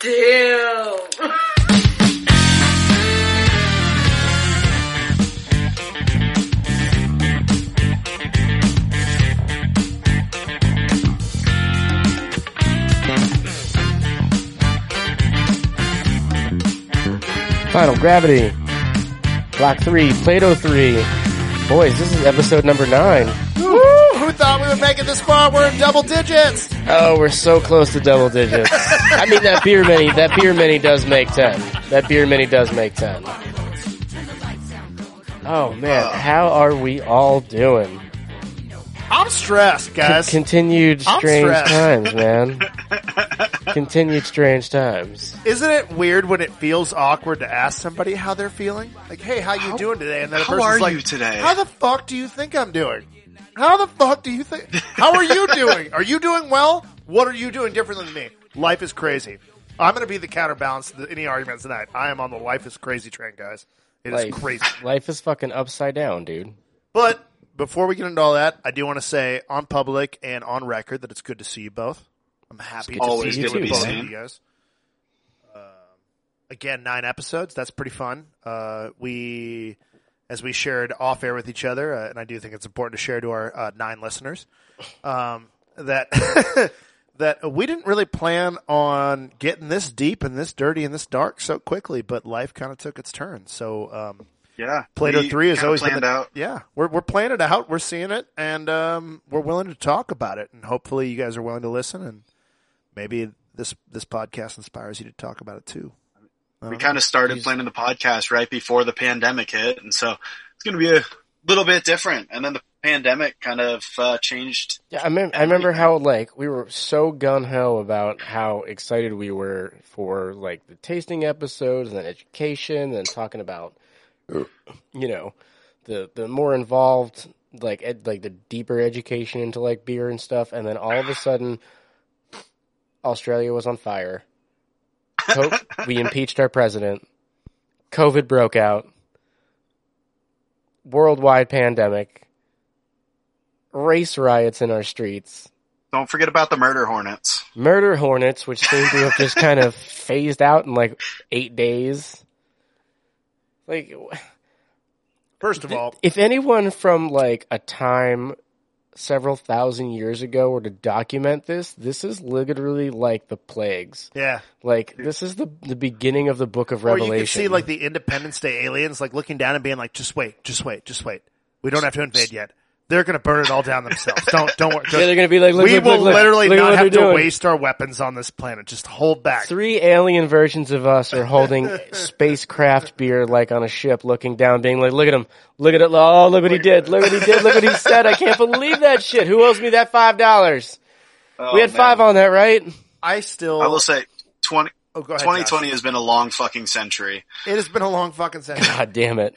Damn. Final Gravity, Block 3, Plato 3. Boys, this is episode number 9. Woo! Who thought we would make it this far? We're in double digits. Oh, we're so close to double digits. I mean, that beer mini, that beer mini does make 10. That beer mini does make 10. Oh man, how are we all doing? I'm stressed, guys. Continued strange times, man. Continued strange times. Isn't it weird when it feels awkward to ask somebody how they're feeling? Like, hey, how you doing today? And then a how person's are like, you today? How the fuck do you think I'm doing? How the fuck do you think? How are you doing? Are you doing well? What are you doing different than me? Life is crazy. I'm going to be the counterbalance to any arguments tonight. I am on the life is crazy train, guys. It is Life, crazy. life is fucking upside down, dude. But before we get into all that, I do want to say on public and on record that it's good to see you both. I'm happy good to to Always see see you you too, with both man. of you guys. Um, again, nine episodes. That's pretty fun. Uh, we, as we shared off air with each other, uh, and I do think it's important to share to our uh, nine listeners um, that that we didn't really plan on getting this deep and this dirty and this dark so quickly, but life kind of took its turn. So. Um, yeah, Plato three is always planned the, out. Yeah, we're we're playing it out. We're seeing it, and um, we're willing to talk about it. And hopefully, you guys are willing to listen, and maybe this this podcast inspires you to talk about it too. We kind of started He's- planning the podcast right before the pandemic hit, and so it's going to be a little bit different. And then the pandemic kind of uh, changed. Yeah, I, mem- I remember how like we were so gun ho about how excited we were for like the tasting episodes and then education and talking about you know the the more involved like ed- like the deeper education into like beer and stuff and then all of a sudden Australia was on fire. Co- we impeached our president. COVID broke out. Worldwide pandemic. Race riots in our streets. Don't forget about the murder hornets. Murder hornets, which seem to have just kind of phased out in like eight days. Like, First of all, if anyone from like a time several thousand years ago were to document this, this is literally like the plagues. yeah, Like, this is the the beginning of the book of Revelation. or you can see like the Independence Day aliens like looking down and being like, "Just wait, just wait, just wait. We don't have to invade yet. They're going to burn it all down themselves. Don't don't worry. yeah, they're gonna be like, look, we look, will look, look, literally look not what have to doing. waste our weapons on this planet. Just hold back. Three alien versions of us are holding spacecraft beer like on a ship, looking down, being like, "Look at him! Look at it! Oh, look what he did! Look what he did! Look what he said! I can't believe that shit! Who owes me that five dollars? Oh, we had man. five on that, right? I still. I will say, 20, oh, go ahead, 2020 Josh. has been a long fucking century. It has been a long fucking century. God damn it!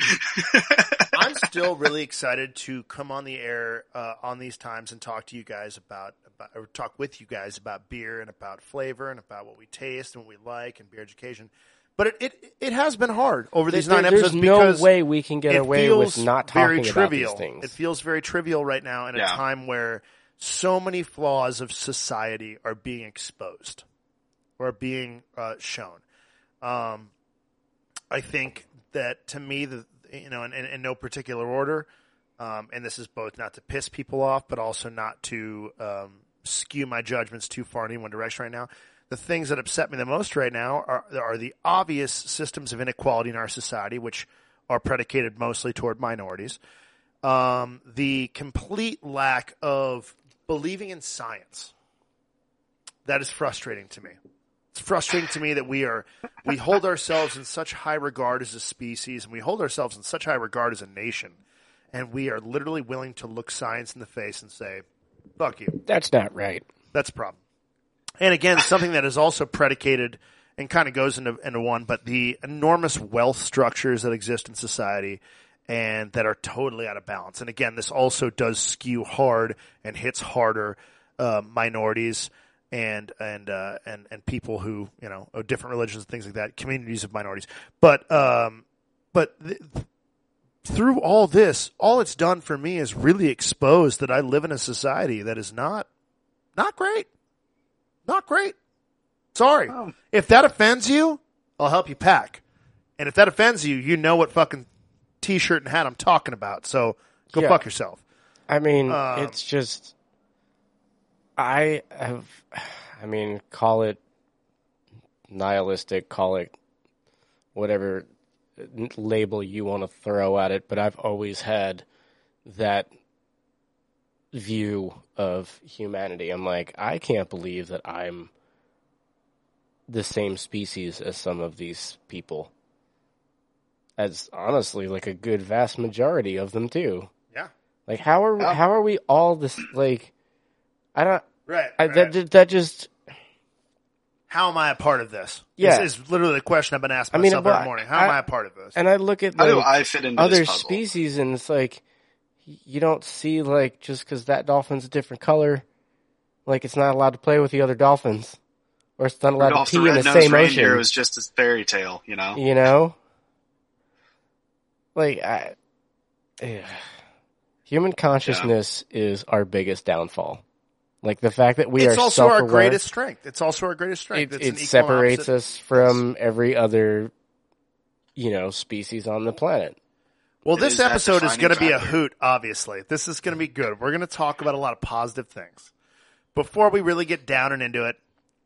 I'm still really excited to come on the air uh, on these times and talk to you guys about, about or talk with you guys about beer and about flavor and about what we taste and what we like and beer education. But it it, it has been hard over these There- nine there's episodes no because way we can get it away with not very talking about these things. It feels very trivial right now in a time where so many flaws of society are being exposed or being uh, shown. Um, I think that to me, the you know, in, in, in no particular order, um, and this is both not to piss people off, but also not to um, skew my judgments too far in any one direction right now. The things that upset me the most right now are are the obvious systems of inequality in our society, which are predicated mostly toward minorities. Um, the complete lack of believing in science. That is frustrating to me. It's frustrating to me that we are we hold ourselves in such high regard as a species and we hold ourselves in such high regard as a nation and we are literally willing to look science in the face and say, fuck you. That's not right. That's a problem. And again, something that is also predicated and kind of goes into, into one, but the enormous wealth structures that exist in society and that are totally out of balance. And again, this also does skew hard and hits harder uh, minorities and and uh, and and people who you know of different religions and things like that, communities of minorities. But um, but th- through all this, all it's done for me is really expose that I live in a society that is not not great, not great. Sorry. Oh. If that offends you, I'll help you pack. And if that offends you, you know what fucking t-shirt and hat I'm talking about. So go Yeah. fuck yourself. I mean, Um, it's just. I have. I mean, call it nihilistic, call it whatever label you want to throw at it, but I've always had that view of humanity. I'm like, I can't believe that I'm the same species as some of these people. As honestly, like a good vast majority of them too. Yeah. Like how are Yeah. how are we all this like I don't Right. I, that ju- that just How am I a part of this? Yeah. This is literally the question I've been asking I mean, myself but every morning. How am I a part of this? and I look at How do like I fit into other this species and it's like you don't see like just because that dolphin's a different color, like it's not allowed to play with the other dolphins, or it's not allowed Rudolph to the in the red-nosed same reindeer ocean. was just a fairy tale, you know. You know, like I, yeah. human consciousness is our biggest downfall. Like the fact that we it's are also our greatest strength. It's also our greatest strength. It, it's it equal separates opposite- us from every other, you know, species on the planet. Well, It this is episode is going to be a hoot, obviously. This is going to be good. We're going to talk about a lot of positive things. Before we really get down and into it,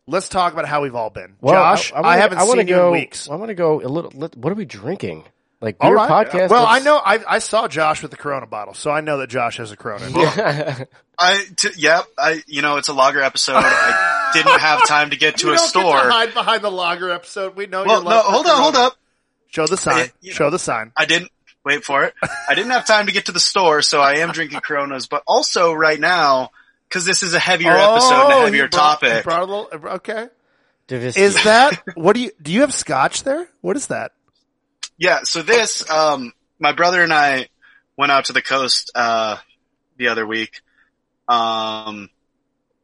let's talk about how we've all been. Josh, I, wanna- haven't I wanna seen you go, in weeks. I want to go a little. let- What are we drinking? Like All beer right. podcast? Well, I know I, I saw Josh with the Corona bottle, so I know that Josh has a Corona. I, t- yep, I, you know, it's a lager episode. I didn't have time to get to you a don't store. get to hide behind the lager episode. We know well, no, love for hold on, hold Corona. up. Show the sign. I- you Show the sign. I didn't wait for it. I didn't have time to get to the store, so I am drinking Coronas. But also right now, because this is a heavier episode and Oh, a you heavier brought- topic. brought a little- okay. Divis- Is that what do you do? You have scotch there? What is that? Yeah, so this, um, my brother and I went out to the coast, uh, the other week. Um,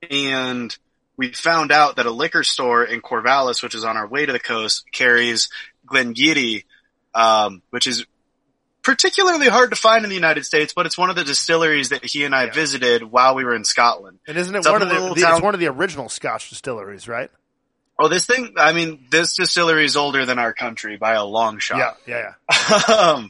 and we found out that a liquor store in Corvallis, which is on our way to the coast, carries Glen Garioch, um, which is particularly hard to find in the United States, but it's one of the distilleries that he and I Yeah. visited while we were in Scotland. And isn't it It's one of the, the- it's one of the original Scotch distilleries, right? Oh, this thing, I mean, this distillery is older than our country by a long shot. Yeah, yeah, yeah. um,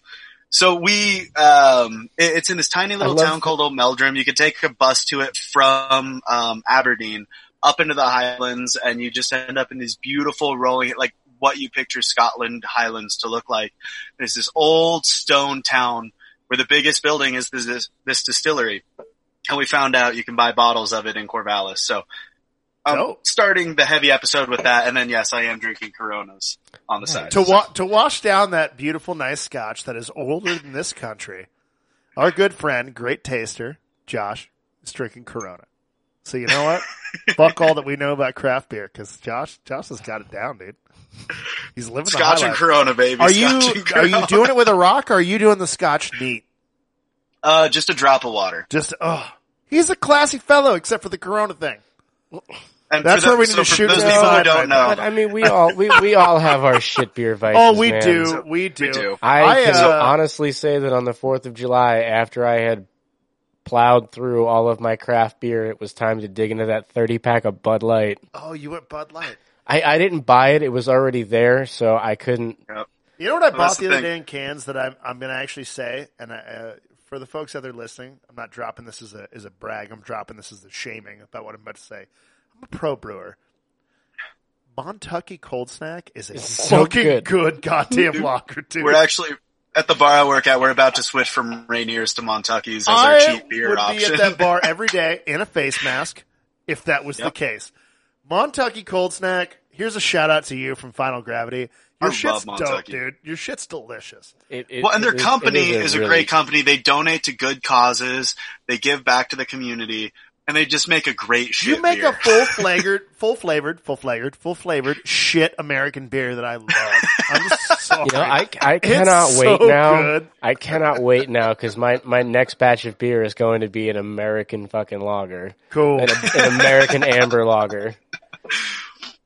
so we, um, it- it's in this tiny little town called Old Meldrum. You could take a bus to it from, um, Aberdeen up into the Highlands and you just end up in these beautiful rolling, like what you picture Scotland Highlands to look like. There's this old stone town where the biggest building is this, this, this distillery. And we found out you can buy bottles of it in Corvallis. So, I'm Dope. starting the heavy episode with that. And then yes, I am drinking Coronas on the side. To wa- to wash down that beautiful, nice Scotch that is older than this country, our good friend, great taster, Josh, is drinking Corona. So you know what? Fuck all that we know about craft beer, because Josh, Josh has got it down, dude. He's living the Scotch high and. Corona, baby. Are Scotch you are you doing it with a rock, or are you doing the Scotch neat? Uh, just a drop of water. Just oh, he's a classy fellow, except for the Corona thing. And That's for where we so need to shoot those people who don't know, But I mean, we all we, we all have our shit beer vices. Oh, we man. do, we do. we do. I, I, can uh, honestly say that on the Fourth of July, after I had plowed through all of my craft beer, it was time to dig into that thirty pack of Bud Light. Oh, you went Bud Light. I, I didn't buy it; it was already there, so I couldn't. You know what I Well, bought the, the other day in cans that I'm I'm going to actually say, and I, uh, for the folks out there listening, I'm not dropping this as a as a brag. I'm dropping this as a shaming about what I'm about to say. I'm a pro brewer. Montucky Cold Snack is a It's so fucking good. good, goddamn lager, dude. we're actually at the bar I work at. We're about to switch from Rainiers to Montucky's as our I cheap beer would option. be at that bar every day in a face mask if that was the case. Montucky Cold Snack. Here's a shout out to you from Final Gravity. Your I shit's love dope, Montucky. dude. Your shit's delicious. It, it, well, and their it is- company it is, a, really- great company. They donate to good causes. They give back to the community, and they just make a great shit You make beer. a full flavored, full flavored, full flavored, full flavored shit American beer that I love. I'm sorry. You know, I, I cannot It's wait so now. good. I cannot wait now because my, my next batch of beer is going to be an American fucking lager, cool. an, an American amber lager.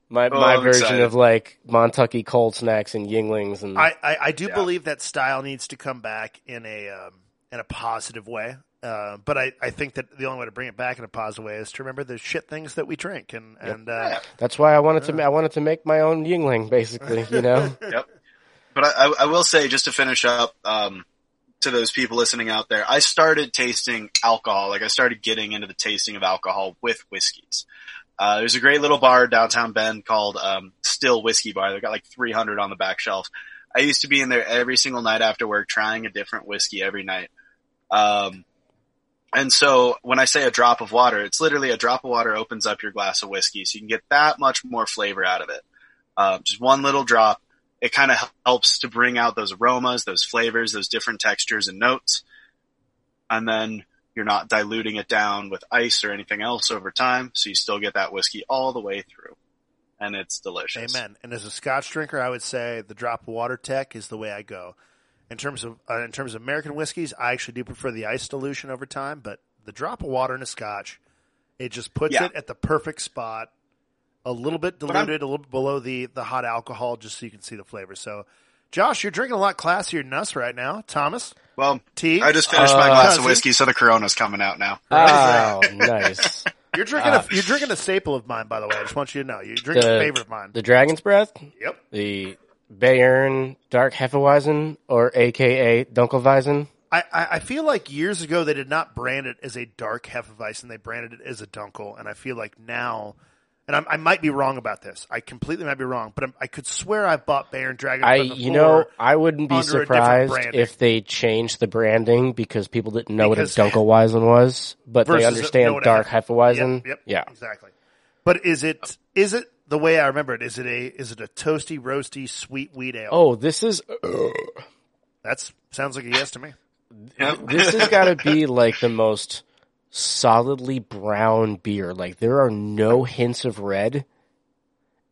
My Oh, my I'm version excited. of like Montucky cold snacks and Yuenglings and I, I, I do Yeah. believe that style needs to come back in a um, in a positive way. Uh, but I, I think that the only way to bring it back in a positive way is to remember the shit things that we drink, and and uh, That's why I wanted to. I wanted to make my own Yuengling, basically. You know. Yep. But I, I, I will say, just to finish up, um, to those people listening out there, I started tasting alcohol. Like I started getting into the tasting of alcohol with whiskeys. Uh, there's a great little bar downtown Bend called um, Still Whiskey Bar. They've got like 300 on the back shelves. I used to be in there every single night after work, trying a different whiskey every night. Um, and so when I say a drop of water, it's literally a drop of water opens up your glass of whiskey, so you can get that much more flavor out of it. Um, just one little drop. It kind of helps to bring out those aromas, those flavors, those different textures and notes. And then you're not diluting it down with ice or anything else over time, so you still get that whiskey all the way through. And it's delicious. Amen. And as a Scotch drinker, I would say the drop of water tech is the way I go. In terms of uh, in terms of American whiskeys, I actually do prefer the ice dilution over time, but the drop of water in a Scotch, it just puts Yeah. it at the perfect spot. A little bit diluted, a little bit below the the hot alcohol, just so you can see the flavor. So, Josh, you're drinking a lot classier than us right now. Thomas, Well, T, I just finished my Uh, glass Cousin. of whiskey, so the Corona's coming out now. Oh, nice. you're drinking uh, a, you're drinking a staple of mine, by the way. I just want you to know you're drinking The- a favorite of mine. The Dragon's Breath, yep. the Bayern Dark Hefeweizen, or AKA Dunkelweizen. I, I I feel like years ago they did not brand it as a dark Hefeweizen. They branded it as a Dunkel, and I feel like now, and I'm, I might be wrong about this. I completely might be wrong, but I'm, I could swear I bought Bayern Dragon. I, you know, I wouldn't be under a different surprised if they changed the branding because people didn't know Because- what a Dunkelweizen was, but they understand a Dark Hef- Hefeweizen. Yep, yep, Yeah. exactly. But is it is it the way I remember it? Is it a is it a toasty, roasty, sweet wheat ale? Oh, this is Uh, That's sounds like a yes to me. Yep. this has got to be like the most solidly brown beer. Like there are no hints of red.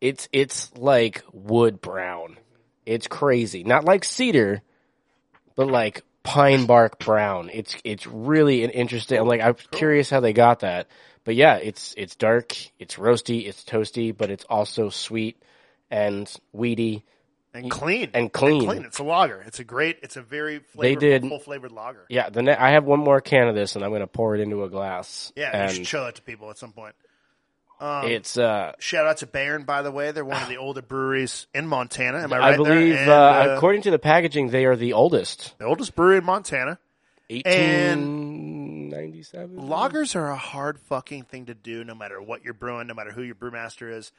It's it's like wood brown. It's crazy. Not like cedar, but like pine bark brown. It's it's really an interesting. I'm like I'm curious how they got that. But yeah, it's it's dark, it's roasty, it's toasty, but it's also sweet and weedy. And clean And clean. clean. It's a lager. It's a great. It's a very They flavorful, did- full flavored lager. Yeah, the ne- I have one more can of this, and I'm going to pour it into a glass. Yeah, and you should show that to people at some point. Um, it's uh, Shout out to Bayern, by the way. They're one of the older breweries in Montana. Am I I right there? believe, And, uh, uh, according to the packaging, they are the oldest. the oldest brewery in Montana. 1897. Lagers are a hard fucking thing to do, no matter what you're brewing, no matter who your brewmaster is.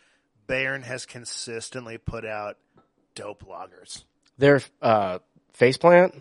Bayern has consistently put out dope lagers. Their uh, faceplant,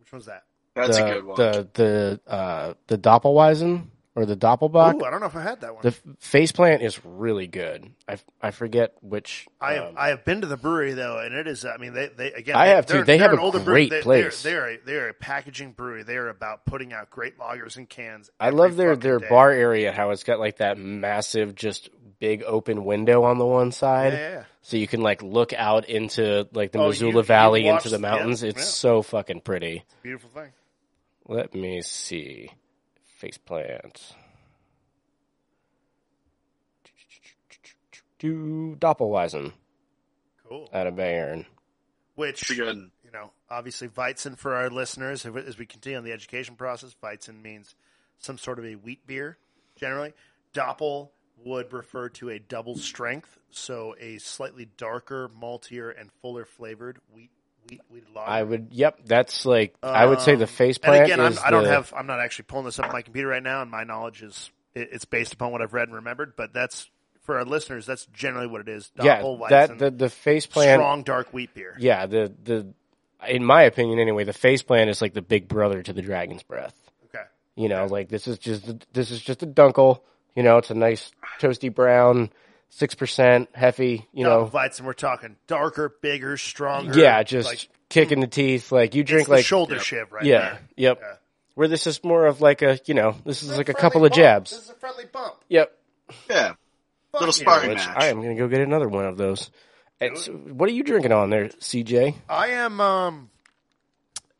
Which one's that? That's the, a good one. the the uh, the Doppelweizen or the Doppelbock. Ooh, I don't know if I had that one. the faceplant is really good. I, I forget which. I have, um, I have been to the brewery though, and it is. I mean, they, they again. I have too. they're- They they're have an a older brewery. great They- place. They're, they're, a, they're a packaging brewery. They are about putting out great lagers in cans. I love their their day. bar area. How it's got like that massive, just big open window on the one side. yeah, yeah. So you can like look out into like the Oh, Missoula you- you Valley watched- into the yeah, mountains. it's yeah. so fucking pretty. Beautiful thing. Let me see. Face Faceplant. Do Doppelweizen Cool. out of Bayern. Which Pretty you know, obviously Weizen for our listeners as we continue on the education process. Weizen means some sort of a wheat beer. Generally, Doppel would refer to a double strength, so a slightly darker, maltier, and fuller flavored wheat wheat wheat lager. I would. Yep, that's like I would say the um, face faceplant And again, I'm, I don't the- have. I'm not actually pulling this up on my computer right now, and my knowledge is it, it's based upon what I've read and remembered. But that's for our listeners. That's generally what it is. yeah that Weizen, the face faceplant. strong dark wheat beer. Yeah, the the in my opinion anyway, the faceplant is like the big brother to the Dragon's Breath. Okay. You know, like this is just this is just a dunkel. You know, it's a nice toasty brown, six percent heavy. You No, know, Weizen, we're talking darker, bigger, stronger. yeah, just like, kick in the teeth. Like you it's drink the like shoulder shiv right yeah, there. yep. Yeah. Where this is more of like a you know this is like a Friendly couple of jabs. This is a friendly bump. Yep. Yeah. Fuck Little you. sparring Which match. I am gonna go get another one of those. And so, what are you drinking on there, CJ? I am um,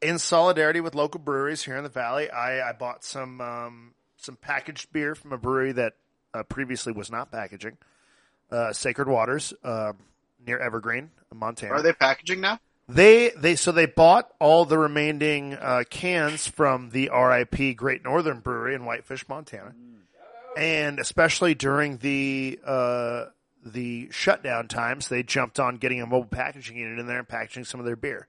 in solidarity with local breweries here in the valley. I, I bought some um, some packaged beer from a brewery that uh, previously was not packaging. Uh, Sacred Waters uh, near Evergreen, Montana. Are they packaging now? They they so they bought all the remaining uh, cans from the RIP Great Northern Brewery in Whitefish, Montana, and especially during the uh, the shutdown times, they jumped on getting a mobile packaging unit in there and packaging some of their beer.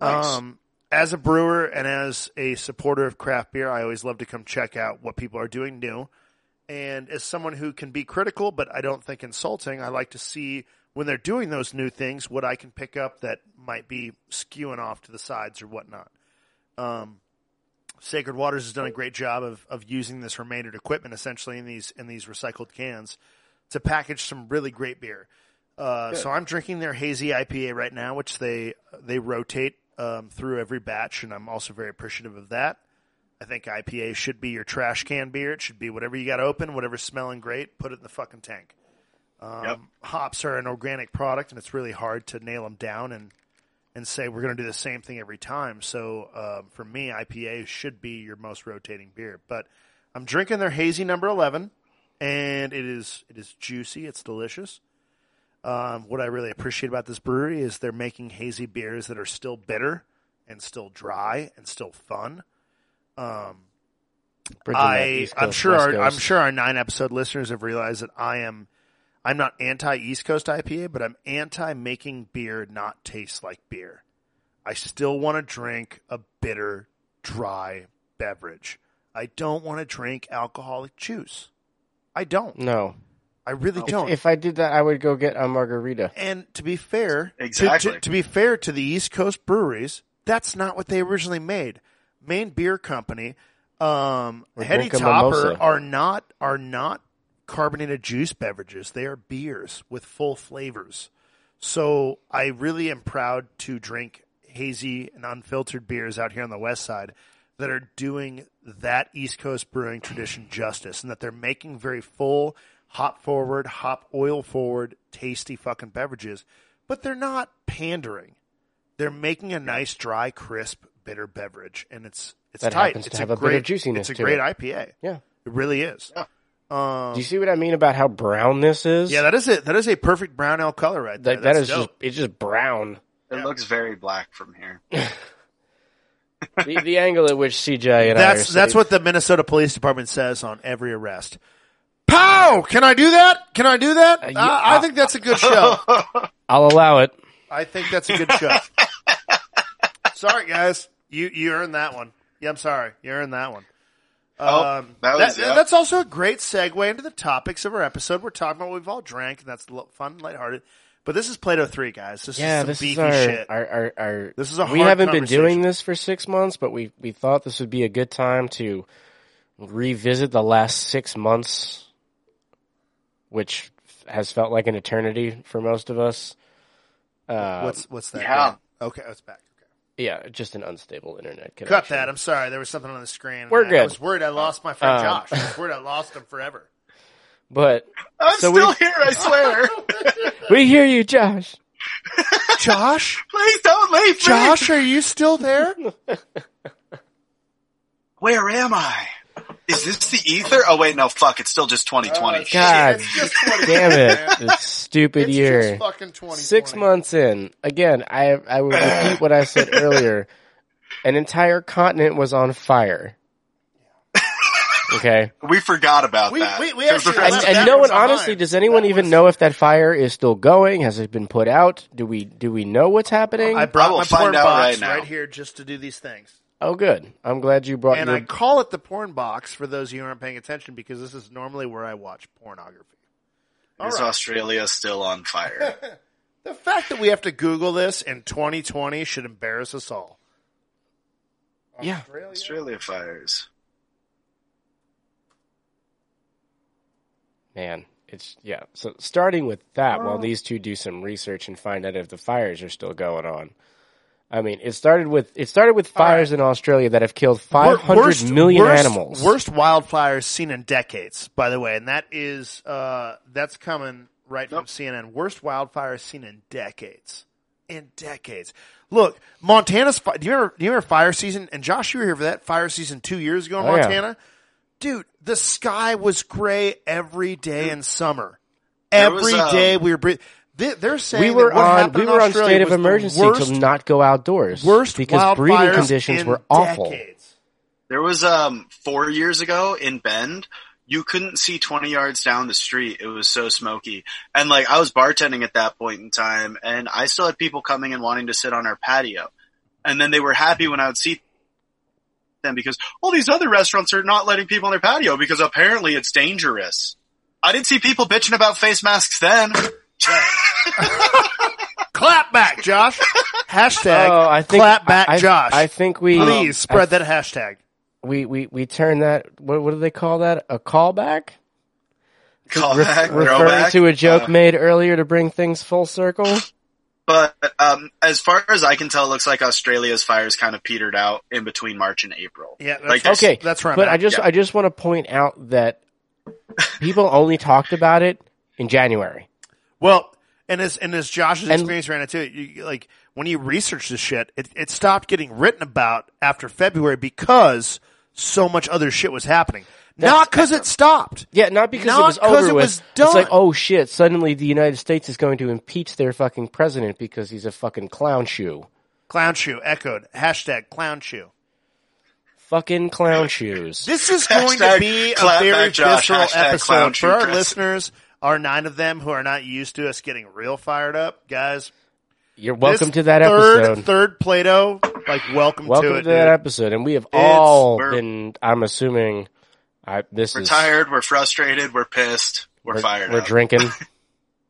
Nice. Um, as a brewer and as a supporter of craft beer, I always love to come check out what people are doing new. And as someone who can be critical, but I don't think insulting, I like to see when they're doing those new things what I can pick up that might be skewing off to the sides or whatnot. Um, Sacred Waters has done a great job of, of using this remainder equipment essentially in these in these recycled cans to package some really great beer. Uh, so I'm drinking their hazy IPA right now, which they they rotate um, through every batch, and I'm also very appreciative of that. I think IPA should be your trash can beer. It should be whatever you got open, whatever's smelling great, put it in the fucking tank. Um, Yep. Hops are an organic product, and it's really hard to nail them down and and say we're going to do the same thing every time. So um, for me, IPA should be your most rotating beer. But I'm drinking their hazy number eleven, and it is it is juicy. It's delicious. Um, what I really appreciate about this brewery is they're making hazy beers that are still bitter and still dry and still fun. Um, I I'm sure our, I'm sure our nine episode listeners have realized that I am I'm not anti East Coast IPA, but I'm anti making beer not taste like beer. I still want to drink a bitter, dry beverage. I don't want to drink alcoholic juice. I don't. No. I really don't. if I did that, I would go get a margarita. And to be fair, to- Exactly. to, to be fair to the East Coast breweries, that's not what they originally made. Maine Beer Company, um, Or Heady Topper mimosa. are not are not carbonated juice beverages. They are beers with full flavors. So I really am proud to drink hazy and unfiltered beers out here on the west side that are doing that East Coast brewing tradition justice and that they're making very full, hop forward, hop oil forward, tasty fucking beverages, but they're not pandering. They're making a nice, dry, crisp, bitter beverage, and it's it's That tight. happens to it's have a a bit of great juiciness It's a to great it. IPA. Yeah. It really is. Um, Do you see what I mean about how brown this is? yeah, that is it. That is a perfect brown ale color right there. That, that That's is just it's just brown. It looks very black from here. the, the angle at which CJ and That's I are that's sitting- what the Minnesota Police Department says on every arrest. Pow! Can I do that? Can I do that? Uh, you- Uh, I think that's a good show. I'll allow it. I think that's a good show. sorry, guys. You you earned that one. Yeah, I'm sorry. You earned that one. Oh, Um, that was- yeah. That's also a great segue into the topics of our episode. We're talking about what we've all drank, and that's lo- fun, and lighthearted. But this is Plato Three, guys. This Yeah, is some this beefy is our, shit. our, our, our This is a we hard haven't been conversation. doing this for six months, but we we thought this would be a good time to revisit the last six months, which has felt like an eternity for most of us. Uh, what's what's that? yeah. Okay, it's back. Okay. yeah, just an unstable internet connection. Cut that. I'm sorry. There was something on the screen. We're I- I was worried I lost my friend Um, Josh. I was worried I lost him forever. But I'm So still we- here, I swear. we hear you, Josh. Josh, Please don't leave me. Josh, are you still there? Where am I? Is this the ether? Oh wait, no, fuck, it's still just 2020. God It's just 2020, damn it! This stupid It's year. just fucking 2020. Six months in, again, I I would repeat what I said earlier. An entire continent was on fire. Okay, We forgot about We- that. we- we 'Cause the actually and, and no one one honestly does anyone That even was- know if that fire is still going? Has it been put out? Do we do we know what's happening? I brought I my find porn out box right now. here just to do these things. Oh, good. I'm glad you brought And your. I call it the porn box for those of you who aren't paying attention because this is normally where I watch pornography. All Is right. Australia still on fire? The fact that we have to Google this in 2020 should embarrass us all. yeah, Australia? Australia fires. man, it's yeah. So starting with that, while these two do some research and find out if the fires are still going on. I mean, it started with it started with fires in Australia that have killed five hundred million worst, animals. Worst wildfires seen in decades, by the way, and that is uh, that's coming right from CNN. Worst wildfires seen in decades. In decades. Look, Montana's. fi- Do you remember? Do you remember fire season? And Josh, you were here for that fire season two years ago in Oh, yeah. Montana. Dude, the sky was gray every day in summer. There Every was, day um, we were breathing. They, they're saying we were what on happened we in were on Australia state of was emergency worst, to not go outdoors worst because breeding wildfires conditions in were awful. decades. There was um four years ago in Bend, you couldn't see twenty yards down the street. It was so smoky. And like I was bartending at that point in time and I still had people coming and wanting to sit on our patio. And then they were happy when I would see them because all these other restaurants are not letting people on their patio because apparently it's dangerous. I didn't see people bitching about face masks then. Clap back, Josh. Hashtag Oh, I think clap back, I, Josh. I think we Please I- spread that hashtag. we we we turn that what what do they call that a callback Callback, referring to a joke Uh, made earlier to bring things full circle. But um, as far as I can tell, it looks like Australia's fires kind of petered out in between March and April. Yeah, that's Like. Okay, that's right. But I just Yeah. I just want to point out that people only talked about it in January. Well, and as and as Josh's And- experience ran into it, you, like when you research this shit, it, it stopped getting written about after February because so much other shit was happening. Not because it stopped. Yeah, not because Not it was 'cause over it with. was It's like, oh shit! Suddenly, the United States is going to impeach their fucking president because he's a fucking clown shoe. Clown shoe echoed. Hashtag clown shoe. Fucking clown shoes. This is going to be a very back, visceral episode for our Chris. listeners. Our nine of them who are not used to us getting real fired up, guys. You're welcome this to that third, episode. Third Plato, like welcome, welcome to to, it. that dude. episode, and we have all been. I'm assuming. I this We're is tired, we're frustrated, we're pissed, we're, We're, fired we're up. drinking.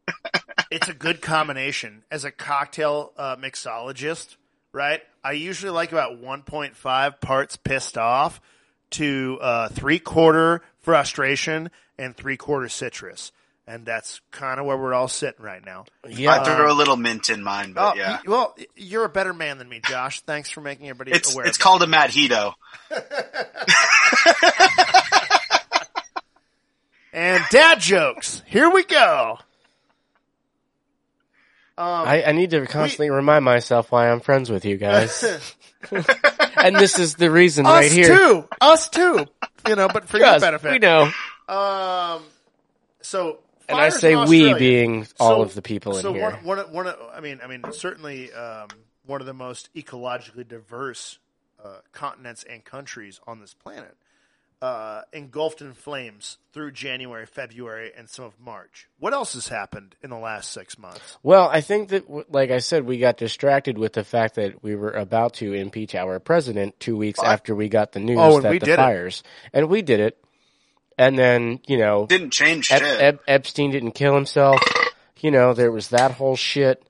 it's a good combination as a cocktail uh, mixologist, right? I usually like about 1.5 parts pissed off to uh, three quarter frustration and three quarter citrus, and that's kind of where we're all sitting right now. yeah, I throw a little mint in mine, but Oh, yeah. y- well, you're a better man than me, Josh. Thanks for making everybody It's aware. it's of that. called a Madhito. and dad jokes. Here we go. Um, I, I need to constantly remind myself why I'm friends with you guys, and this is the reason us right here. too, us too. You know, but for your benefit, we know, Um, so and I say we being all So- of the people in so here. one, one, one, of- I mean, I mean, certainly um, one of the most ecologically diverse uh, continents and countries on this planet, uh, engulfed in flames through January, February, and some of March. What else has happened in the last six months? Well, I think that, like I said, we got distracted with the fact that we were about to impeach our president two weeks after we got the news Oh, that we the did it. fires, and we did it. And then, you know, Didn't change Ep- shit. Ep- Epstein didn't kill himself. You know, there was that whole shit.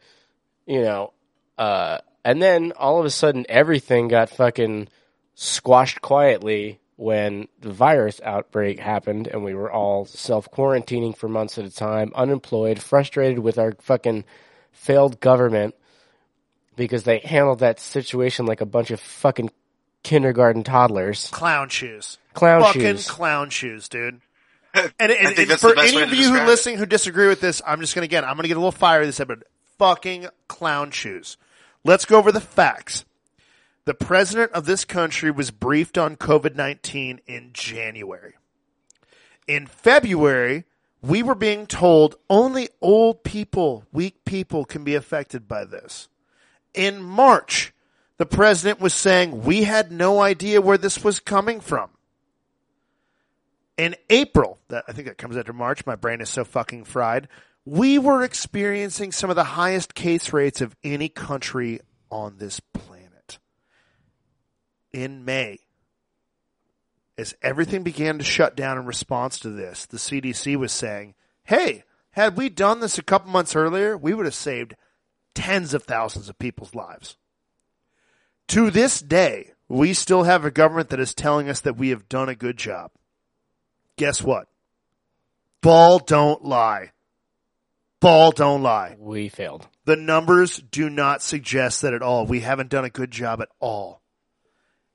You know, uh, and then all of a sudden, everything got fucking squashed quietly when the virus outbreak happened, and we were all self quarantining for months at a time, unemployed, frustrated with our fucking failed government because they handled that situation like a bunch of fucking kindergarten toddlers, Clown shoes. clown shoes. Fucking shoes. clown shoes, dude. And, and, think and that's for the best any way of to you who listening who disagree with this, I'm just gonna again, I'm gonna get a little fiery this episode. Fucking clown shoes. Let's go over the facts. The president of this country was briefed on COVID 19 in January. In February, we were being told only old people, weak people can be affected by this. In March, the president was saying we had no idea where this was coming from. In April, that I think that comes after March, my brain is so fucking fried. We were experiencing some of the highest case rates of any country on this planet. In May, as everything began to shut down in response to this, the CDC was saying, hey, had we done this a couple months earlier, we would have saved tens of thousands of people's lives. To this day, we still have a government that is telling us that we have done a good job. Guess what? Ball don't lie. Ball don't lie. we failed. The numbers do not suggest that at all. We haven't done a good job at all.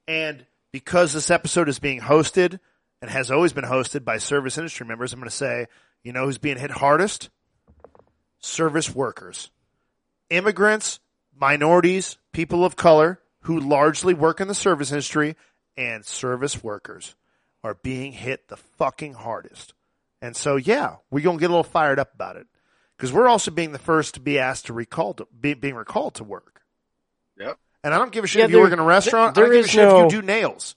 And because this episode is being hosted and has always been hosted by service industry members, I'm going to say, you know who's being hit hardest? Service workers. Immigrants, minorities, people of color who largely work in the service industry and service workers are being hit the fucking hardest. And so, yeah, we're going to get a little fired up about it. because we're also being the first to be asked to recall to be, being recalled to work. Yep. And I don't give a shit Yeah, if you work in a restaurant. there I don't give a is shit if no- you do nails.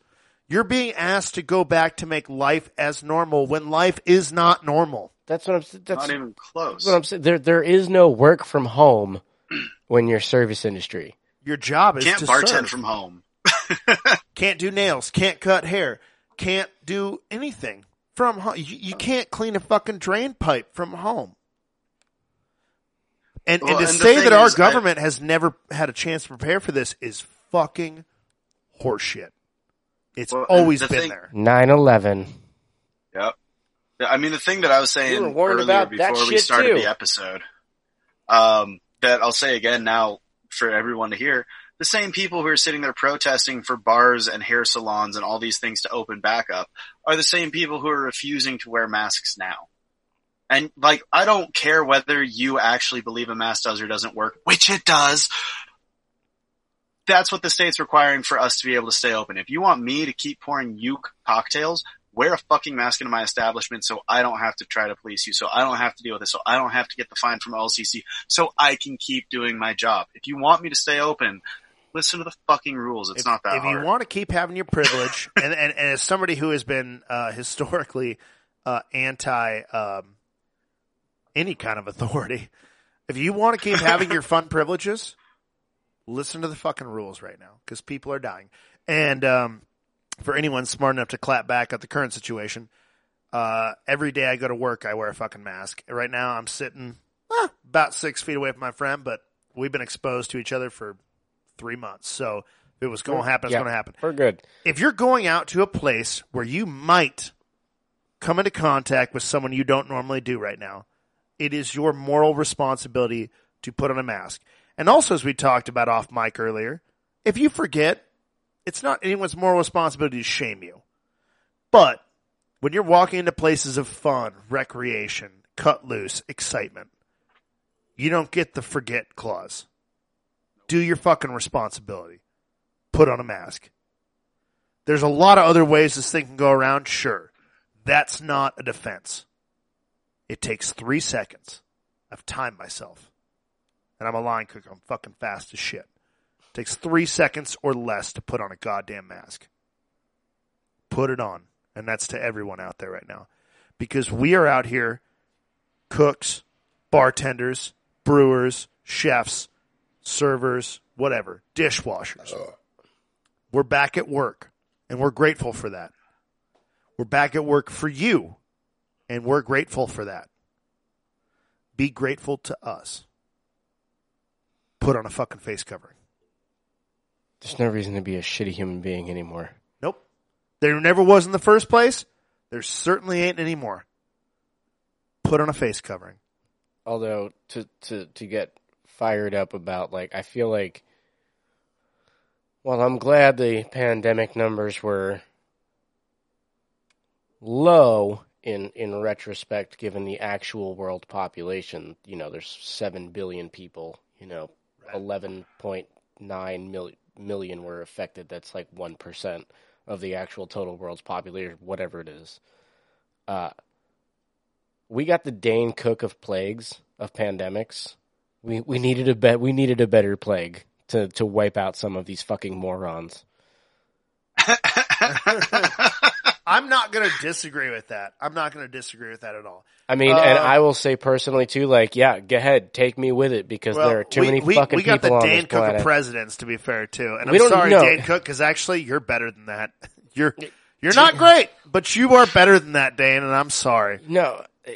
You're being asked to go back to make life as normal when life is not normal. That's what I'm. s- That's Not even close. what I'm saying. There, there is no work from home when you're service industry. Your job is Can't to bartend serve. from home. Can't do nails. Can't cut hair. Can't do anything from home. You, you can't clean a fucking drain pipe from home. And, Well, and to and say that our is, I- government has never had a chance to prepare for this is fucking horseshit. It's Well, always the been thing- there. 9-11. Yep. I mean, the thing that I was saying We earlier about before we started too. the episode, um, that I'll say again now for everyone to hear, the same people who are sitting there protesting for bars and hair salons and all these things to open back up are the same people who are refusing to wear masks now. And like, I don't care whether you actually believe a mask does or doesn't work, which it does. That's what the state's requiring for us to be able to stay open. If you want me to keep pouring you cocktails, wear a fucking mask into my establishment so I don't have to try to police you, so I don't have to deal with this, so I don't have to get the fine from LCC, so I can keep doing my job. If you want me to stay open, listen to the fucking rules. It's if, not that if hard. you want to keep having your privilege, and, and, and as somebody who has been uh, historically uh, anti um, any kind of authority, if you want to keep having your fun privileges, listen to the fucking rules right now because people are dying. And um, for anyone smart enough to clap back at the current situation, uh, every day I go to work, I wear a fucking mask. Right now, I'm sitting eh, about six feet away from my friend, but we've been exposed to each other for three months. So if it was going to happen, it's Yeah. going to happen. We're good. If you're going out to a place where you might come into contact with someone you don't normally do right now, it is your moral responsibility to put on a mask. And also, as we talked about off mic earlier, if you forget, it's not anyone's moral responsibility to shame you. But when you're walking into places of fun, recreation, cut loose, excitement, you don't get the forget clause. Do your fucking responsibility. Put on a mask. There's a lot of other ways this thing can go around, sure. That's not a defense. It takes three seconds. I've timed myself. And I'm a line cook. I'm fucking fast as shit. Takes three seconds or less to put on a goddamn mask. Put it on. And that's to everyone out there right now. Because we are out here, cooks, bartenders, brewers, chefs, servers, whatever, dishwashers. We're back at work, and we're grateful for that. We're back at work for you, and we're grateful for that. Be grateful to us. Put on a fucking face covering. There's no reason to be a shitty human being anymore. Nope. There never was in the first place. There certainly ain't anymore. Put on a face covering. Although to to to get fired up about like I feel like well I'm glad the pandemic numbers were low in in retrospect given the actual world population you know there's 7 billion people you know 11.9 million million were affected that's like 1% of the actual total world's population whatever it is uh we got the Dane Cook of plagues of pandemics. We we needed a bet. We needed a better plague to to wipe out some of these fucking morons. I'm not going to disagree with that. I'm not going to disagree with that at all. I mean, and Uh, I will say personally too, like, yeah, go ahead, take me with it because there are too we, many we, fucking we got people the Dan Cook of presidents, to be fair, too. And We I'm sorry, know. Dan Cook, because actually you're better than that. You're you're not great, but you are better than that, Dan, and I'm sorry. no, uh,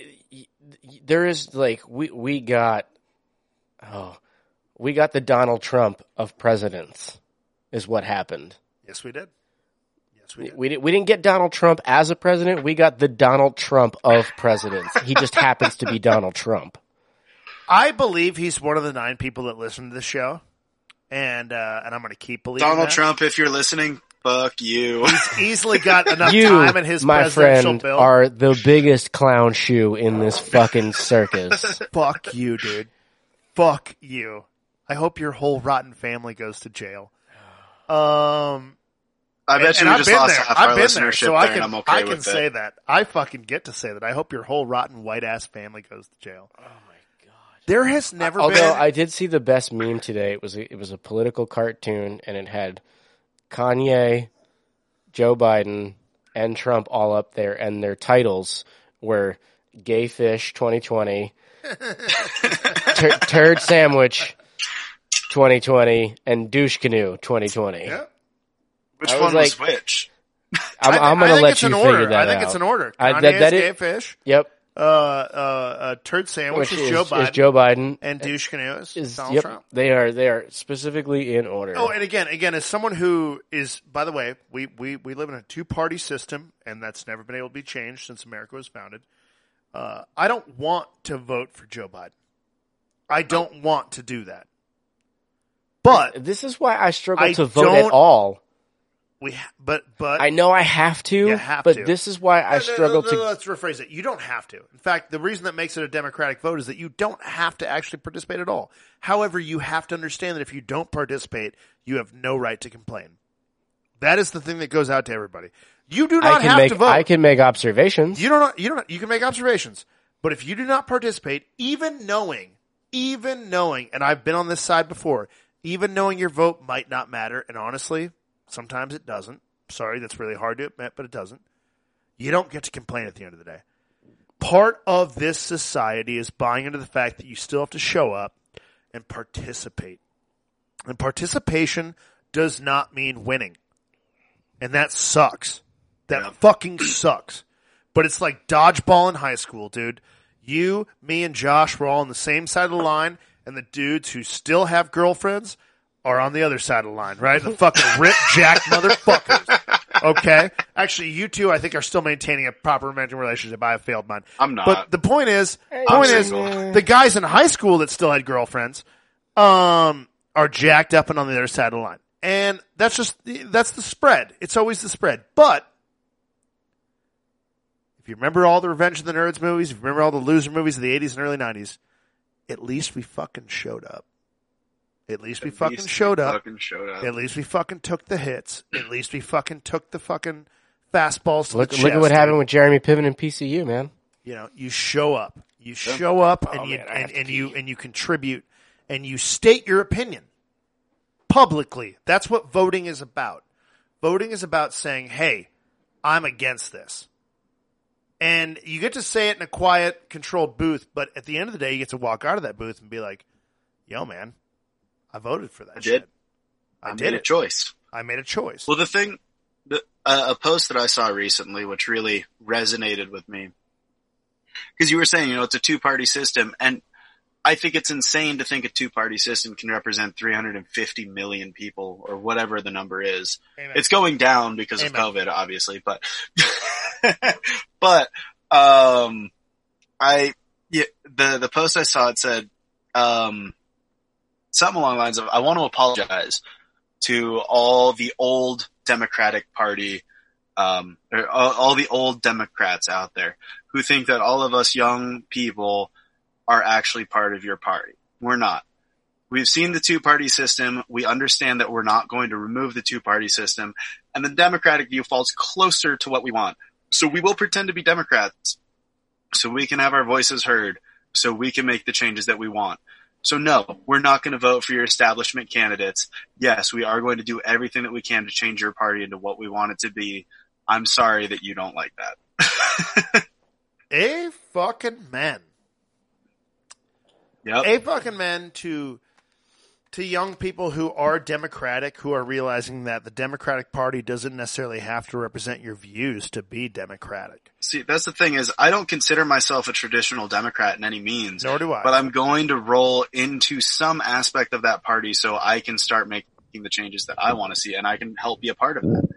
there is like we we got oh we got the Donald Trump of presidents is what happened. Yes, we did. Yes, we did. We, di- we didn't get Donald Trump as a president. We got the Donald Trump of presidents. He just happens to be Donald Trump. I believe he's one of the nine people that listen to the show, and uh, and I'm going to keep believing Donald that. Trump, if you're listening, fuck you. He's easily got enough You, time in his my friend, bill. are the biggest clown shoe in this fucking circus. Fuck you, dude. Fuck you. I hope your whole rotten family goes to jail. Um, I bet and you we I've just lost there. half I've our been listenership there, so there, I can and I'm okay I can with say it. that. I fucking get to say that. I hope your whole rotten white ass family goes to jail. Oh my god. There has never been Although been. I did see the best meme today. It was a, it was a political cartoon, and it had Kanye, Joe Biden, and Trump all up there, and their titles were "Gay Fish 2020," tur- "Turd Sandwich 2020," and "Douche Canoe 2020." Yeah. Which I was one was like- which? I'm, I'm gonna think let it's you an figure order. that I think out. it's an order. I- that- that gay is- fish. Yep, Uh, uh, uh, turd sandwich which is, is, Joe is Biden, Joe Biden. and douche canoe is, Is, Donald yep, Trump. they are they are specifically in order. Oh, and again, again, as someone who is, by the way, we, we, we live in a two party system, and that's never been able to be changed since America was founded. Uh, I don't want to vote for Joe Biden. I don't want to do that. But this is why I struggle I to vote at all. We, ha- but but I know I have to, You have but to. this is why I No, struggle no, no, to. Let's rephrase it. You don't have to. In fact, the reason that makes it a democratic vote is that you don't have to actually participate at all. However, you have to understand that if you don't participate, you have no right to complain. That is the thing that goes out to everybody. You do not have make to vote. I can make observations. You don't. You don't. You can make observations, but if you do not participate, even knowing, even knowing, and I've been on this side before, even knowing your vote might not matter, and honestly, sometimes it doesn't. Sorry, that's really hard to admit, but it doesn't. You don't get to complain at the end of the day. Part of this society is buying into the fact that you still have to show up and participate. And participation does not mean winning. And that sucks. That Yeah. fucking sucks. But it's like dodgeball in high school, dude. You, me, and Josh were all on the same side of the line, and the dudes who still have girlfriends are on the other side of the line, right? The fucking rip jack motherfuckers. Okay? Actually, you two, I think, are still maintaining a proper romantic relationship. I have failed mine. I'm not. But the point is, Hey, point I'm is, single. the guys in high school that still had girlfriends, um, are jacked up and on the other side of the line. And that's just, that's the spread. It's always the spread. But, if you remember all the Revenge of the Nerds movies, if you remember all the loser movies of the 80s and early 90s, at least we fucking showed up. At least we fucking least showed we up. Fucking showed up. At least we fucking took the hits. At least we fucking took the fucking fastballs to look the look at what happened with Jeremy Piven and PCU, man. You know, you show up. You show up and Oh, you man, and, and you and you contribute and you state your opinion publicly. That's what voting is about. Voting is about saying, "Hey, I'm against this." And you get to say it in a quiet, controlled booth, but at the end of the day, you get to walk out of that booth and be like, "Yo, man, I voted for that I shit. did. I, I did made a it. choice. I made a choice." Well, the thing, the, uh, a post that I saw recently, which really resonated with me, because you were saying, you know, it's a two-party system, and I think it's insane to think a two-party system can represent 350 million people, or whatever the number is. Amen. It's going down because Amen. of COVID, obviously, but, but, um, I, yeah, the, the post I saw, it said, um, something along the lines of, I want to apologize to all the old Democratic Party, um, or all, all the old Democrats out there who think that all of us young people are actually part of your party. We're not. We've seen the two party system. We understand that we're not going to remove the two party system and the Democratic view falls closer to what we want. So we will pretend to be Democrats so we can have our voices heard so we can make the changes that we want. So no, we're not going to vote for your establishment candidates. Yes, we are going to do everything that we can to change your party into what we want it to be. I'm sorry that you don't like that. a fucking man. Yep. a fucking man to to young people who are democratic who are realizing that the democratic party doesn't necessarily have to represent your views to be democratic See, that's the thing is I don't consider myself a traditional Democrat in any means, nor do i but I'm going to roll into some aspect of that party so I can start making the changes that I want to see and I can help be a part of that.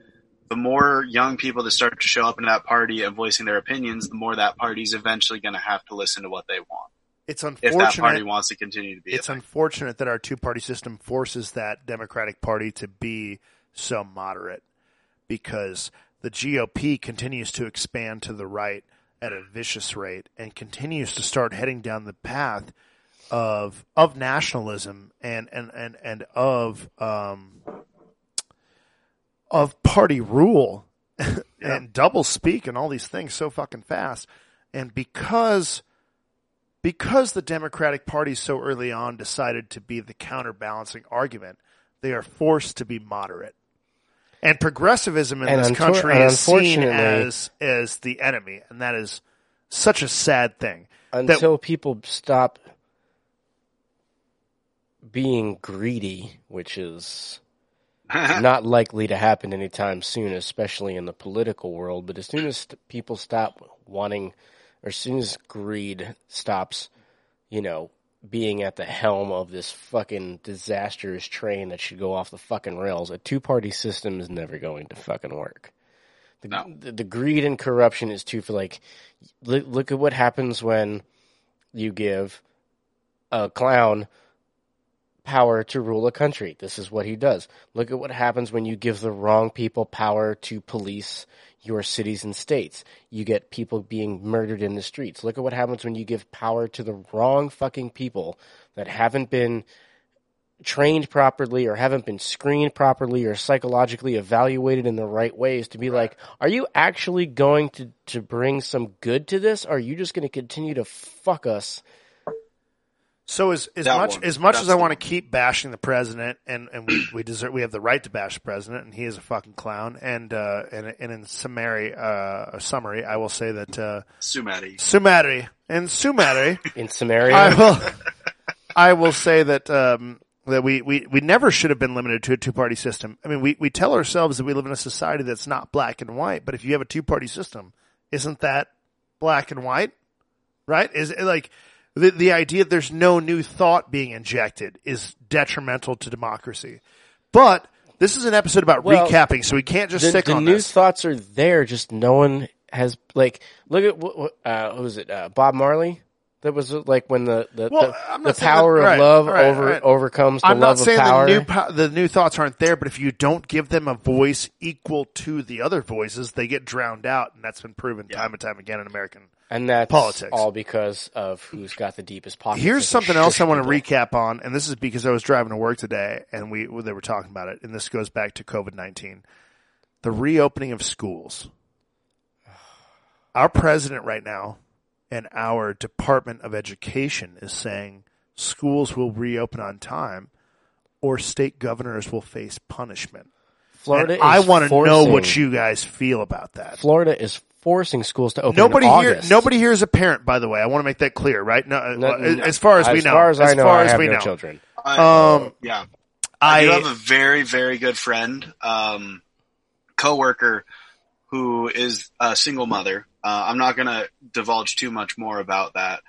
The more young people that start to show up in that party and voicing their opinions, the more that party's eventually going to have to listen to what they want. It's If that party unfortunate wants to continue to be. it's unfortunate that our two party system forces that democratic party to be so moderate because the GOP continues to expand to the right at a vicious rate and continues to start heading down the path of of nationalism and and and and of um of party rule and double speak and all these things so fucking fast and because because the Democratic Party so early on decided to be the counterbalancing argument, they are forced to be moderate. And progressivism in And this unfor- country is seen as as the enemy, and that is such a sad thing. until people stop being greedy, which is not likely to happen anytime soon, especially in the political world. But as soon as people stop wanting, or as soon as greed stops, you know, being at the helm of this fucking disastrous train that should go off the fucking rails, a two party system is never going to fucking work. The, No. the, the greed and corruption is too for like, look, look at what happens when you give a clown power to rule a country. This is what he does. Look at what happens when you give the wrong people power to police your cities and states. You get people being murdered in the streets. Look at what happens when you give power to the wrong fucking people that haven't been trained properly or haven't been screened properly or psychologically evaluated in the right ways to be like, are you actually going to, to bring some good to this? Or are you just going to continue to fuck us? So as as That much one. as much That's as I want to keep bashing the president, and, and we, we deserve we have the right to bash the president, and he is a fucking clown. And uh, and and in summary, uh, summary, I will say that uh, Sumati. summary in summary, In Samaria, I will I will say that um, that we, we, we never should have been limited to a two party system. I mean, we, we tell ourselves that we live in a society that's not black and white, but if you have a two party system, isn't that black and white? Right? Is it like the the idea that there's no new thought being injected is detrimental to democracy. But this is an episode about Well, recapping, so we can't just the, stick the on new this. thoughts are there, just no one has like look at what, what uh, who was it? Uh, Bob Marley. That was uh, like when the the, Well, the, the power that- of love right, over right. overcomes the I'm love not saying of power. the new po- the new thoughts aren't there, but if you don't give them a voice equal to the other voices, they get drowned out, and that's been proven time and time again in American. And that's politics. all because of who's got the deepest pockets. Here's something else I want to recap on, and this is because I was driving to work today, and we they were talking about it, and this goes back to COVID nineteen, the reopening of schools. Our president right now, and our Department of Education is saying schools will reopen on time, or state governors will face punishment. Florida. I want to know what you guys feel about that. Florida is forcing schools to open. Nobody in here, nobody here is a parent, by the way. I want to make that clear, right? No, uh, No, as- no, as far as, we know, As far as, I know, far I as have we no know, children. I, Um, yeah. I, I do have a very, very good friend, um, coworker who is a single mother. Uh, I'm not going to divulge too much more about that.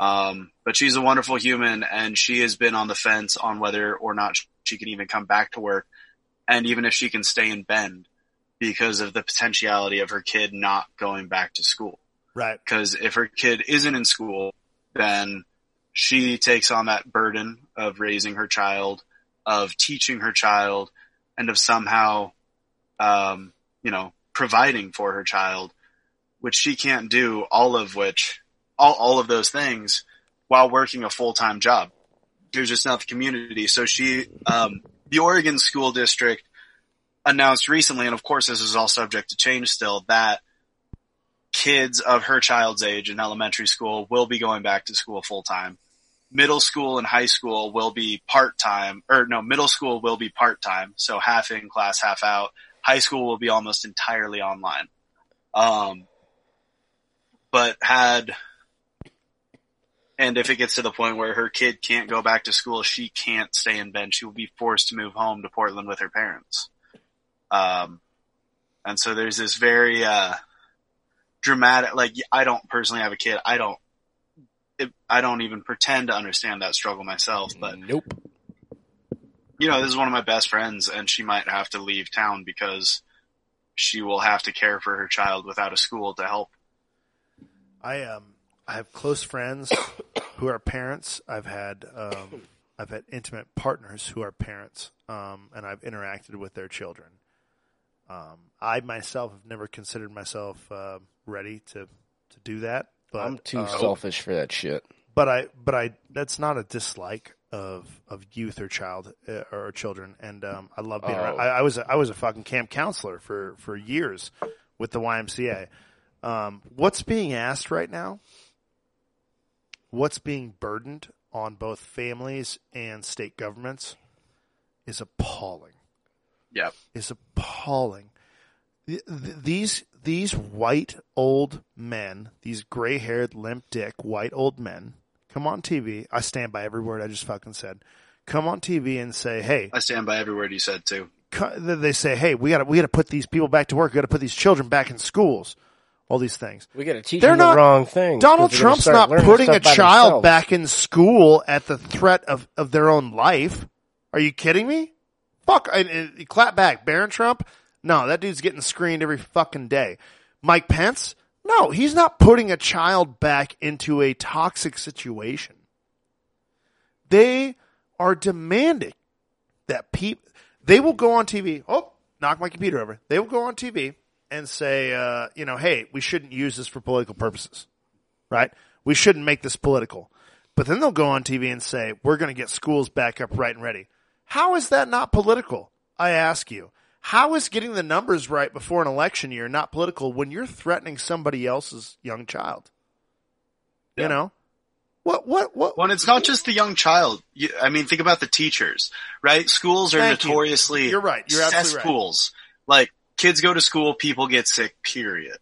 Um, but she's a wonderful human and she has been on the fence on whether or not she can even come back to work. And even if she can stay in Bend because of the potentiality of her kid not going back to school. right. Cause if her kid isn't in school, then she takes on that burden of raising her child, of teaching her child, and of somehow, um, you know, providing for her child, which she can't do all of which, all, all of those things while working a full-time job. There's just not the community. So she, um, the Oregon school district announced recently, and of course this is all subject to change still, that kids of her child's age in elementary school will be going back to school full time. Middle school and high school will be part time, or no, middle school will be part time, so half in class, half out. High school will be almost entirely online. Um, but had, and if it gets to the point where her kid can't go back to school, she can't stay in Bend. She will be forced to move home to Portland with her parents. Um, and so there's this very, uh, dramatic, like I don't personally have a kid. I don't, it, I don't even pretend to understand that struggle myself, but nope. you know, this is one of my best friends and she might have to leave town because she will have to care for her child without a school to help. I um I have close friends who are parents. I've had um I've had intimate partners who are parents, um, and I've interacted with their children. Um, I myself have never considered myself uh, ready to to do that, but I'm too uh, selfish for that shit. but I but I that's not a dislike of of youth or child uh, or children, and um, I love being around. Oh. I, I was a, I was a fucking camp counselor for for years with the YMCA. Um, what's being asked right now? what's being burdened on both families and state governments is appalling. Yep. Is appalling. Th- th- These these white old men, these gray haired, limp dick white old men, come on TV. I stand by every word I just fucking said. Come on TV and say, "Hey, I stand by every word you said too. they say, "Hey, we got to we got to put these people back to work. We got to put these children back in schools." All these things. We got to teach They're them not- the wrong thing. Donald Trump's not putting a child back in school at the threat of, of their own life. Are you kidding me? Fuck, and, and clap back. Barron Trump? No, that dude's getting screened every fucking day. Mike Pence? No, he's not putting a child back into a toxic situation. They are demanding that people, they will go on TV. Oh, knock my computer over. They will go on TV and say, uh, you know, hey, we shouldn't use this for political purposes, right? We shouldn't make this political. But then they'll go on TV and say, we're going to get schools back up right and ready. How is that not political? I ask you. How is getting the numbers right before an election year not political when you're threatening somebody else's young child? You know? What, what, what? Well, it's not just the young child. You, I mean, think about the teachers, right? Schools are Thank notoriously You're right. You're absolutely right. cesspools. Like kids go to school, people get sick. Period.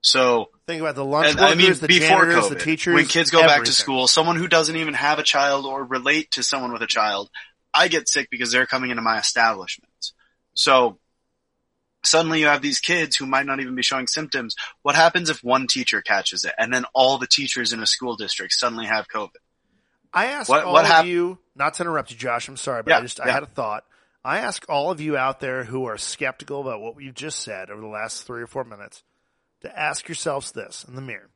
So, Think about the lunch and workers, I mean, the before janitors, COVID, the teachers. when kids go back to school, someone who doesn't even have a child or relate to someone with a child, I get sick because they're coming into my establishments. So suddenly you have these kids who might not even be showing symptoms. What happens if one teacher catches it and then all the teachers in a school district suddenly have COVID? I ask What- all what of you, not to interrupt you, Josh. I'm sorry, but I Yeah, just I had a thought. I ask all of you out there who are skeptical about what you just said over the last three or four minutes to ask yourselves this in the mirror: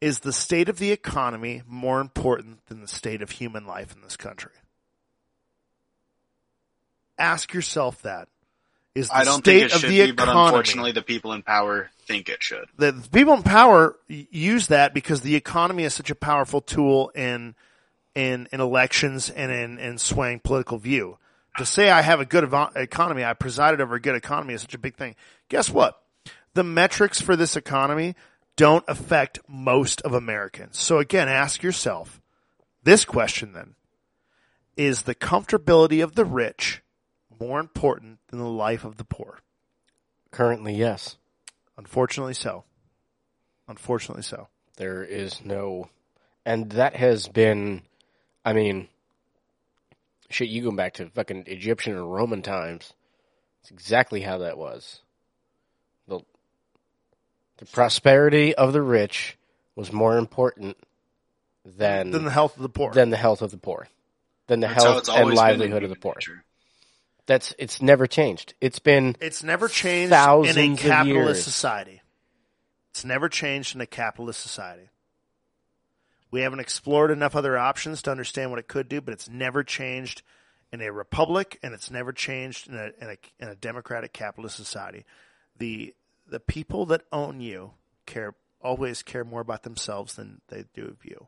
Is the state of the economy more important than the state of human life in this country? Ask yourself that. Is the I don't state think it of should the be, but unfortunately the people in power think it should. the the people in power use that because the economy is such a powerful tool in in in elections and in in swaying political view. To say I have a good economy, I presided over a good economy is such a big thing. Guess what? The metrics for this economy don't affect most of Americans. So again, ask yourself this question then. Is the comfortability of the rich more important than the life of the poor? Currently, yes. Unfortunately so. Unfortunately so. There is no, and that has been, I mean, shit. You go back to fucking Egyptian and Roman times. It's exactly how that was. the The prosperity of the rich was more important than than the health of the poor. than the health of the poor, than the That's health and always been in livelihood of the poor. nature. That's it's never changed. It's been it's never changed Thousands in a capitalist years. society. It's never changed in a capitalist society. We haven't explored enough other options to understand what it could do, but it's never changed in a republic, and it's never changed in a in a, in a democratic capitalist society. The the people that own you care always care more about themselves than they do of you.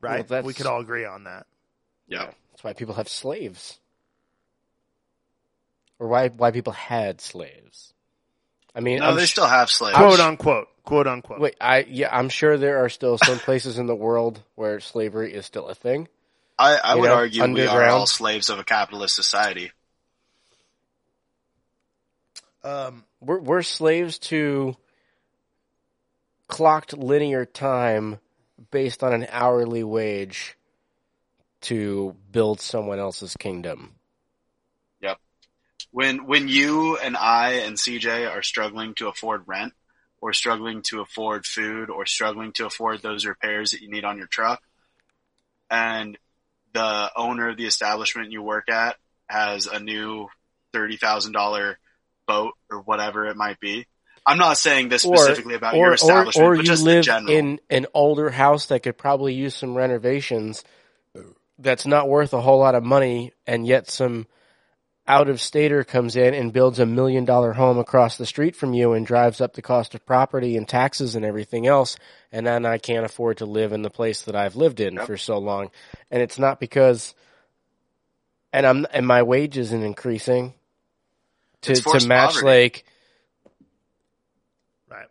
Right? that's- we could all agree on that. Yeah. that's why people have slaves, or why why people had slaves. I mean, No, I'm they sh- still have slaves. Quote unquote. Quote unquote. Wait, I yeah, I'm sure there are still some places in the world where slavery is still a thing. I, I would know, argue we are all slaves of a capitalist society. Um, We're we're slaves to clocked linear time based on an hourly wage to build someone else's kingdom. When when you and I and CJ are struggling to afford rent, or struggling to afford food, or struggling to afford those repairs that you need on your truck, and the owner of the establishment you work at has a new thirty thousand dollar boat or whatever it might be. I'm not saying this Or- specifically about your Or or, establishment, or but you just in live general. in an older house that could probably use some renovations that's not worth a whole lot of money and yet some out of stater comes in and builds a million dollar home across the street from you and drives up the cost of property and taxes and everything else and then I can't afford to live in the place that I've lived in Yep. for so long and it's not because and I'm and my wage isn't increasing to to match poverty. like Right.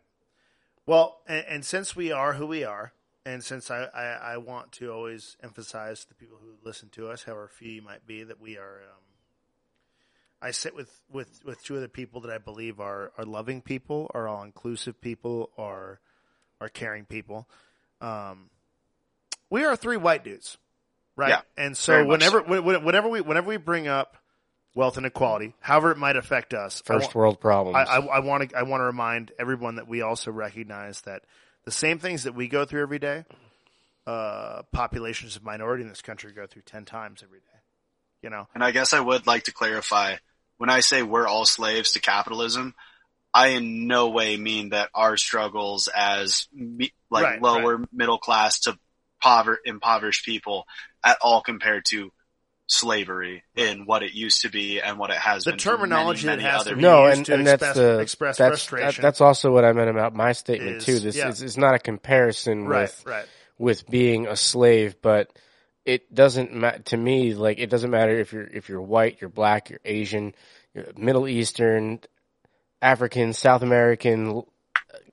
Well, and, and since we are who we are, and since I, I, I want to always emphasize to the people who listen to us, however few you might be, that we are. Um, I sit with, with, with two other people that I believe are, are loving people, are all inclusive people, are are caring people. Um, we are three white dudes, right? Yeah, and so whenever when- whenever we whenever we bring up wealth inequality, however it might affect us, First wa- world problems. I, I, I want to I want to remind everyone that we also recognize that the same things that we go through every day, uh, populations of minority in this country go through ten times every day. You know, And I guess I would like to clarify when I say we're all slaves to capitalism, I in no way mean that our struggles as me, like Right, lower middle class to pover- impoverished people at all compared to slavery in what it used to be and what it has The been. for terminology many, that many has other to be no, used and, to and that's express- the express that's, frustration. That, that's also what I meant about my statement Is- too. This yeah. is it's not a comparison right, with right. with being a slave, but it doesn't ma- to me like it doesn't matter if you're if you're white, you're black, you're Asian, you're Middle Eastern, African, South American,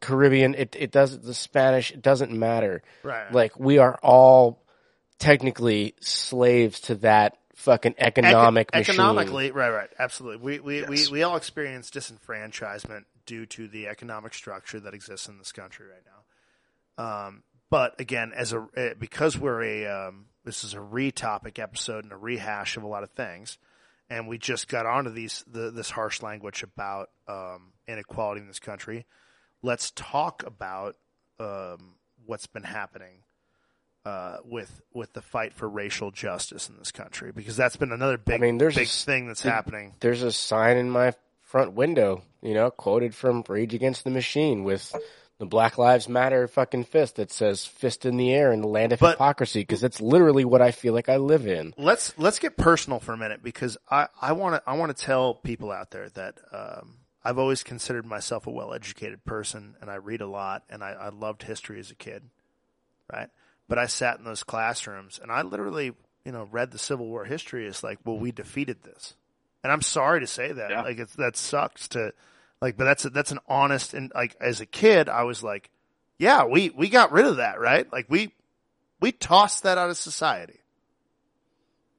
Caribbean. It it doesn't the Spanish. It doesn't matter. Right. Like we are all technically slaves to that fucking economic Eco- machine. economically, right, right, absolutely. We we, Yes. we we all experience disenfranchisement due to the economic structure that exists in this country right now. Um, but again, as a uh, because we're a um, this is a re-topic episode and a rehash of a lot of things, and we just got onto these the, this harsh language about um, inequality in this country. Let's talk about um, what's been happening uh, with with the fight for racial justice in this country because that's been another big I mean, there's a big s- thing that's happening. there's a sign in my front window, you know, quoted from Rage Against the Machine with the Black Lives Matter fucking fist that says "fist in the air" in the land of But- hypocrisy because it's literally what I feel like I live in. Let's let's get personal for a minute because I I want to I want to tell people out there that um, I've always considered myself a well educated person and I read a lot and I, I loved history as a kid, right? But I sat in those classrooms and I literally you know read the Civil War history as like, well, we defeated this, and I'm sorry to say that, Yeah. like it's that sucks to like, but that's a, that's an honest and like as a kid I was like, yeah, we we got rid of that, right? Like we we tossed that out of society.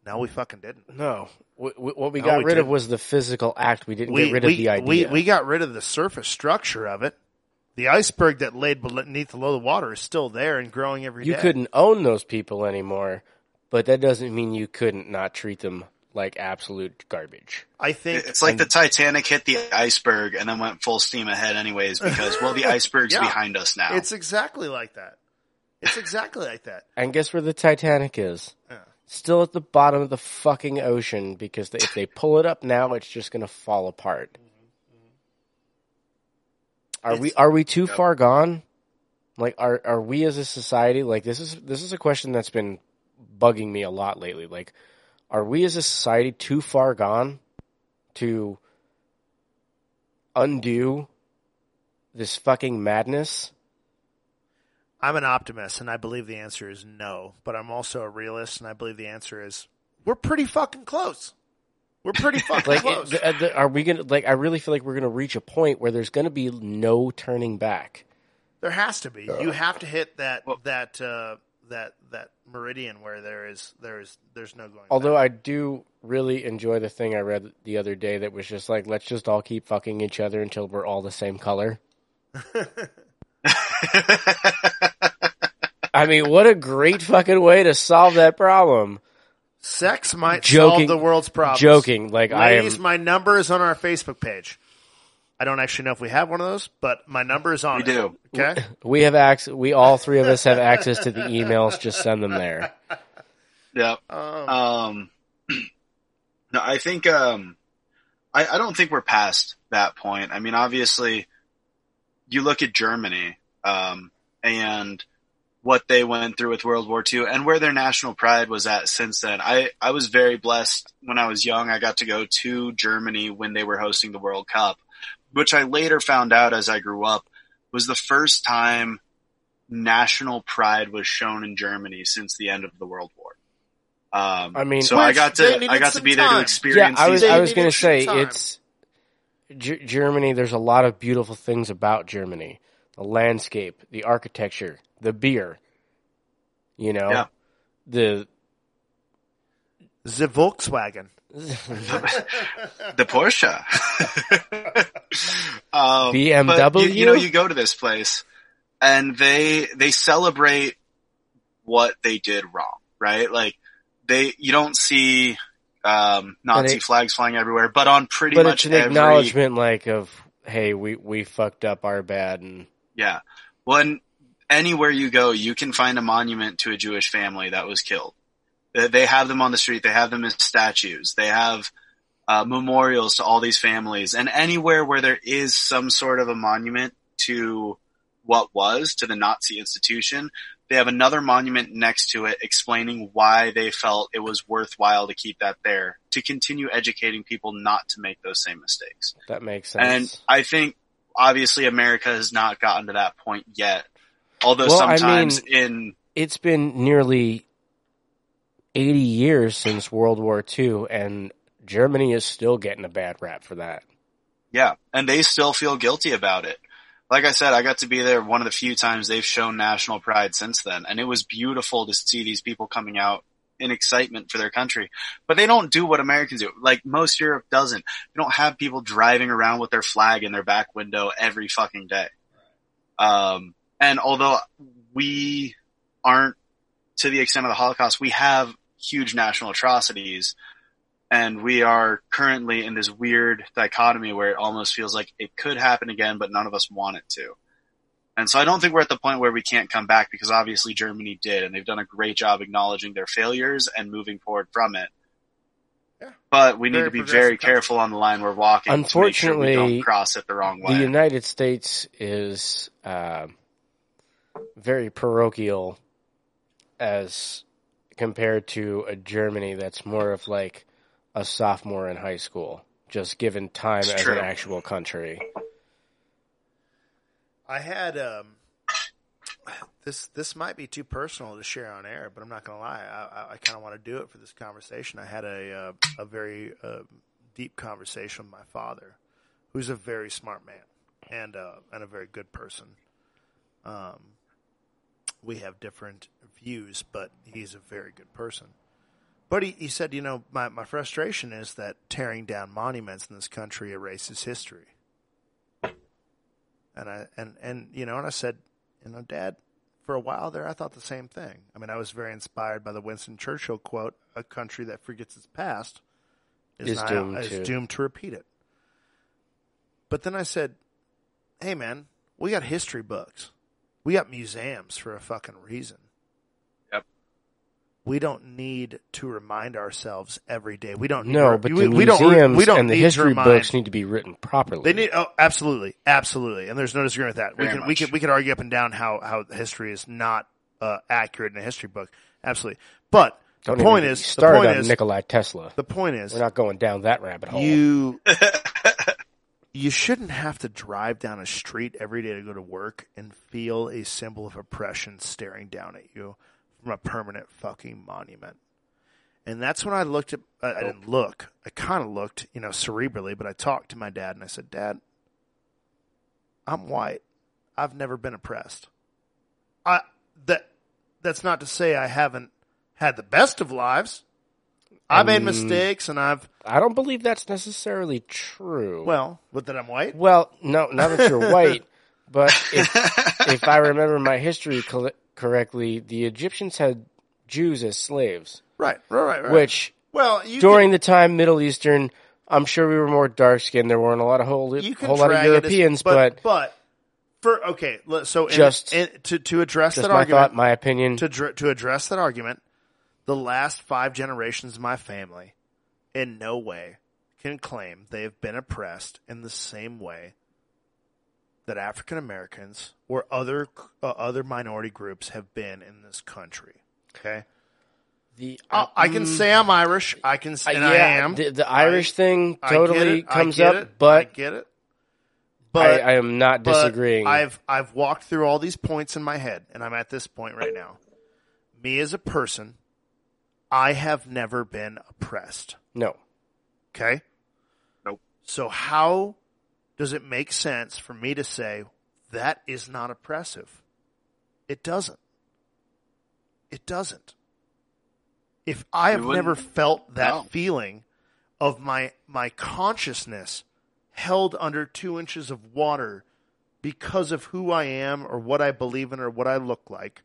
No, we fucking didn't. No, w- w- what we No, got we rid of didn't. was the physical act. We didn't We, get rid we, of the idea. we we got rid of the surface structure of it. The iceberg that laid beneath the low the water is still there and growing every day. you couldn't own those people anymore, but that doesn't mean you couldn't not treat them like absolute garbage. I think It's like the Titanic hit the iceberg and then went full steam ahead anyways because, well, the iceberg's Yeah. behind us now. it's exactly like that. It's exactly like that. And guess where the Titanic is? Yeah. Still at the bottom of the fucking ocean because if they pull it up now, it's just going to fall apart. Mm-hmm. Mm-hmm. Are we are we too Yep. far gone? Like are are we as a society like this is this is a question that's been bugging me a lot lately. Like are we as a society too far gone to undo this fucking madness? I'm an optimist and I believe the answer is no, but I'm also a realist and I believe the answer is we're pretty fucking close. We're pretty fucking Like, close. it, th- th- are we gonna like? I really feel like we're gonna reach a point where there's gonna be no turning back. There has to be. You have to hit that Well- that uh, that that meridian where there is there is there's no going. Although back. I do really enjoy the thing I read the other day that was just like, let's just all keep fucking each other until we're all the same color. I mean, what a great fucking way to solve that problem. sex might Joking- solve the world's problems. Joking, like I am. my number is on our Facebook page. I don't actually know if we have one of those, but my number is on We it. do. Okay. We have access. We all three of us have access to the emails. Just send them there. Yep. Um, Um, no, I think, um, I, I don't think we're past that point. I mean, obviously, you look at Germany, um, and what they went through with World War II and where their national pride was at since then. I, I was very blessed when I was young. I got to go to Germany when they were hosting the World Cup, which I later found out as I grew up was the first time national pride was shown in Germany since the end of the World War. Um, I mean- so I got to I got to be there to experience. Yeah, I was. I was going to say time. it's G- Germany. There's a lot of beautiful things about Germany: the landscape, the architecture, the beer. You know, Yeah. the The Volkswagen. The Porsche. um, BMW? but you, you know, you go to this place and they they celebrate what they did wrong, right? Like they you don't see um, Nazi it- flags flying everywhere, but on pretty but much it's an every acknowledgement, like of hey, we we fucked up our bad, and yeah. When anywhere you go, you can find a monument to a Jewish family that was killed. They- They have them on the street. They have them as statues. They have uh, memorials to all these families. And anywhere where there is some sort of a monument to what was, to the Nazi institution, they have another monument next to it explaining why they felt it was worthwhile to keep that there, to continue educating people not to make those same mistakes. that makes sense. And I think obviously America has not gotten to that point yet. Although Well, I sometimes mean- in it's been nearly 80 years since World War II, and Germany is still getting a bad rap for that. yeah, and they still feel guilty about it. Like I said, I got to be there one of the few times they've shown national pride since then, and it was beautiful to see these people coming out in excitement for their country. But they don't do what Americans do. Like most Europe doesn't. They don't have people driving around with their flag in their back window every fucking day. Um, and although we aren't to the extent of the Holocaust, we have huge national atrocities and we are currently in this weird dichotomy where it almost feels like it could happen again, but none of us want it to. And so I don't think we're at the point where we can't come back because obviously Germany did, and they've done a great job acknowledging their failures and moving forward from it. Yeah. But we need to be very country. careful on the line we're walking. to make sure we Unfortunately, don't cross it the wrong way. The United States is uh, very parochial as compared to a Germany that's more of like a sophomore in high school, just given time It's as true. an actual country. I had um, this. This might be too personal to share on air, but I'm not going to lie. I, I, I kind of want to do it for this conversation. I had a uh, a very uh, deep conversation with my father, who's a very smart man and uh, and a very good person. Um, we have different views, but he's a very good person. But he, he said, you know, my, my frustration is that tearing down monuments in this country erases history. And I and and you know, and I said, you know, Dad, for a while there, I thought the same thing. I mean, I was very inspired by the Winston Churchill quote: "A country that forgets its past is, Is not- doomed is to- doomed to repeat it." But then I said, "Hey, man, we got history books, we got museums for a fucking reason." Yep. We don't need to remind ourselves every day. We don't. Need No, to, but we, the we don't. re- museums We don't and the history remind- books need to be written properly. they need oh absolutely, absolutely, and there's no disagreement with that. we Very can we much. could we could argue up and down how how history is not uh, accurate in a history book. Absolutely, but Don't the point is me the point on is Nikolai Tesla. the point is We're not going down that rabbit hole. you you shouldn't have to drive down a street every day to go to work and feel a symbol of oppression staring down at you from a permanent fucking monument. And that's when I looked at, I I didn't look, I kind of looked, you know, cerebrally, but I talked to my dad and I said, Dad, I'm white. I've never been oppressed. I, that, that's not to say I haven't had the best of lives. I made Um, mistakes and I've, I don't believe that's necessarily true. well, but that I'm white? Well, no, not that you're white, but if, if I remember my history col- correctly, the Egyptians had Jews as slaves, Right, right, right, right. which well, you during the time Middle Eastern, I'm sure we were more dark skinned. There weren't a lot of whole, can, you can whole lot of drag it as- Europeans, but, but, for okay, so in- Just- in- to to address just that my argument, thought, my opinion. to dr- to address that argument, the last five generations of my family, in no way, can claim they have been oppressed in the same way that African Americans or other uh, other minority groups have been in this country. Okay, the I, I can say I'm Irish. I can uh, say and yeah, I am. the, the Irish thing I get totally it, I comes up, it, I but get it. But I am not disagreeing. I've I've walked through all these points in my head, and I'm at this point right now. Me as a person, I have never been oppressed. no, Okay. Nope. So how does it make sense for me to say that is not oppressive? It doesn't. It doesn't. If I have never felt that No. feeling of my my consciousness held under two inches of water because of who I am or what I believe in or what I look like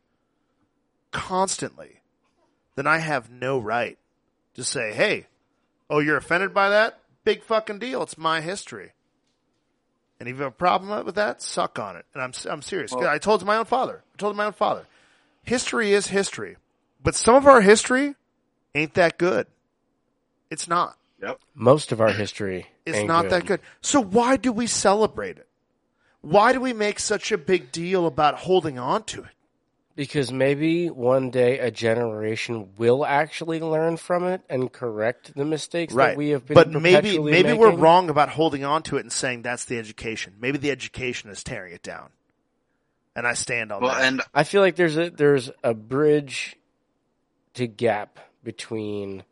constantly, then I have no right to say, hey, oh, you're offended by that? Big fucking deal. It's my history. And if you have a problem with that, suck on it. And I'm, I'm serious. Well- I told my own father. I told my own father. History is history. But some of our history ain't that good. It's not. Yep. Most of our history It's ain't not that good. So why do we celebrate it? Why do we make such a big deal about holding on to it? Because maybe one day a generation will actually learn from it and correct the mistakes that we have been but maybe perpetually maybe we're wrong about holding on to it and saying that's the education. Maybe the education is tearing it down. And I stand on Well, that. and I feel like there's a there's a bridge to gap between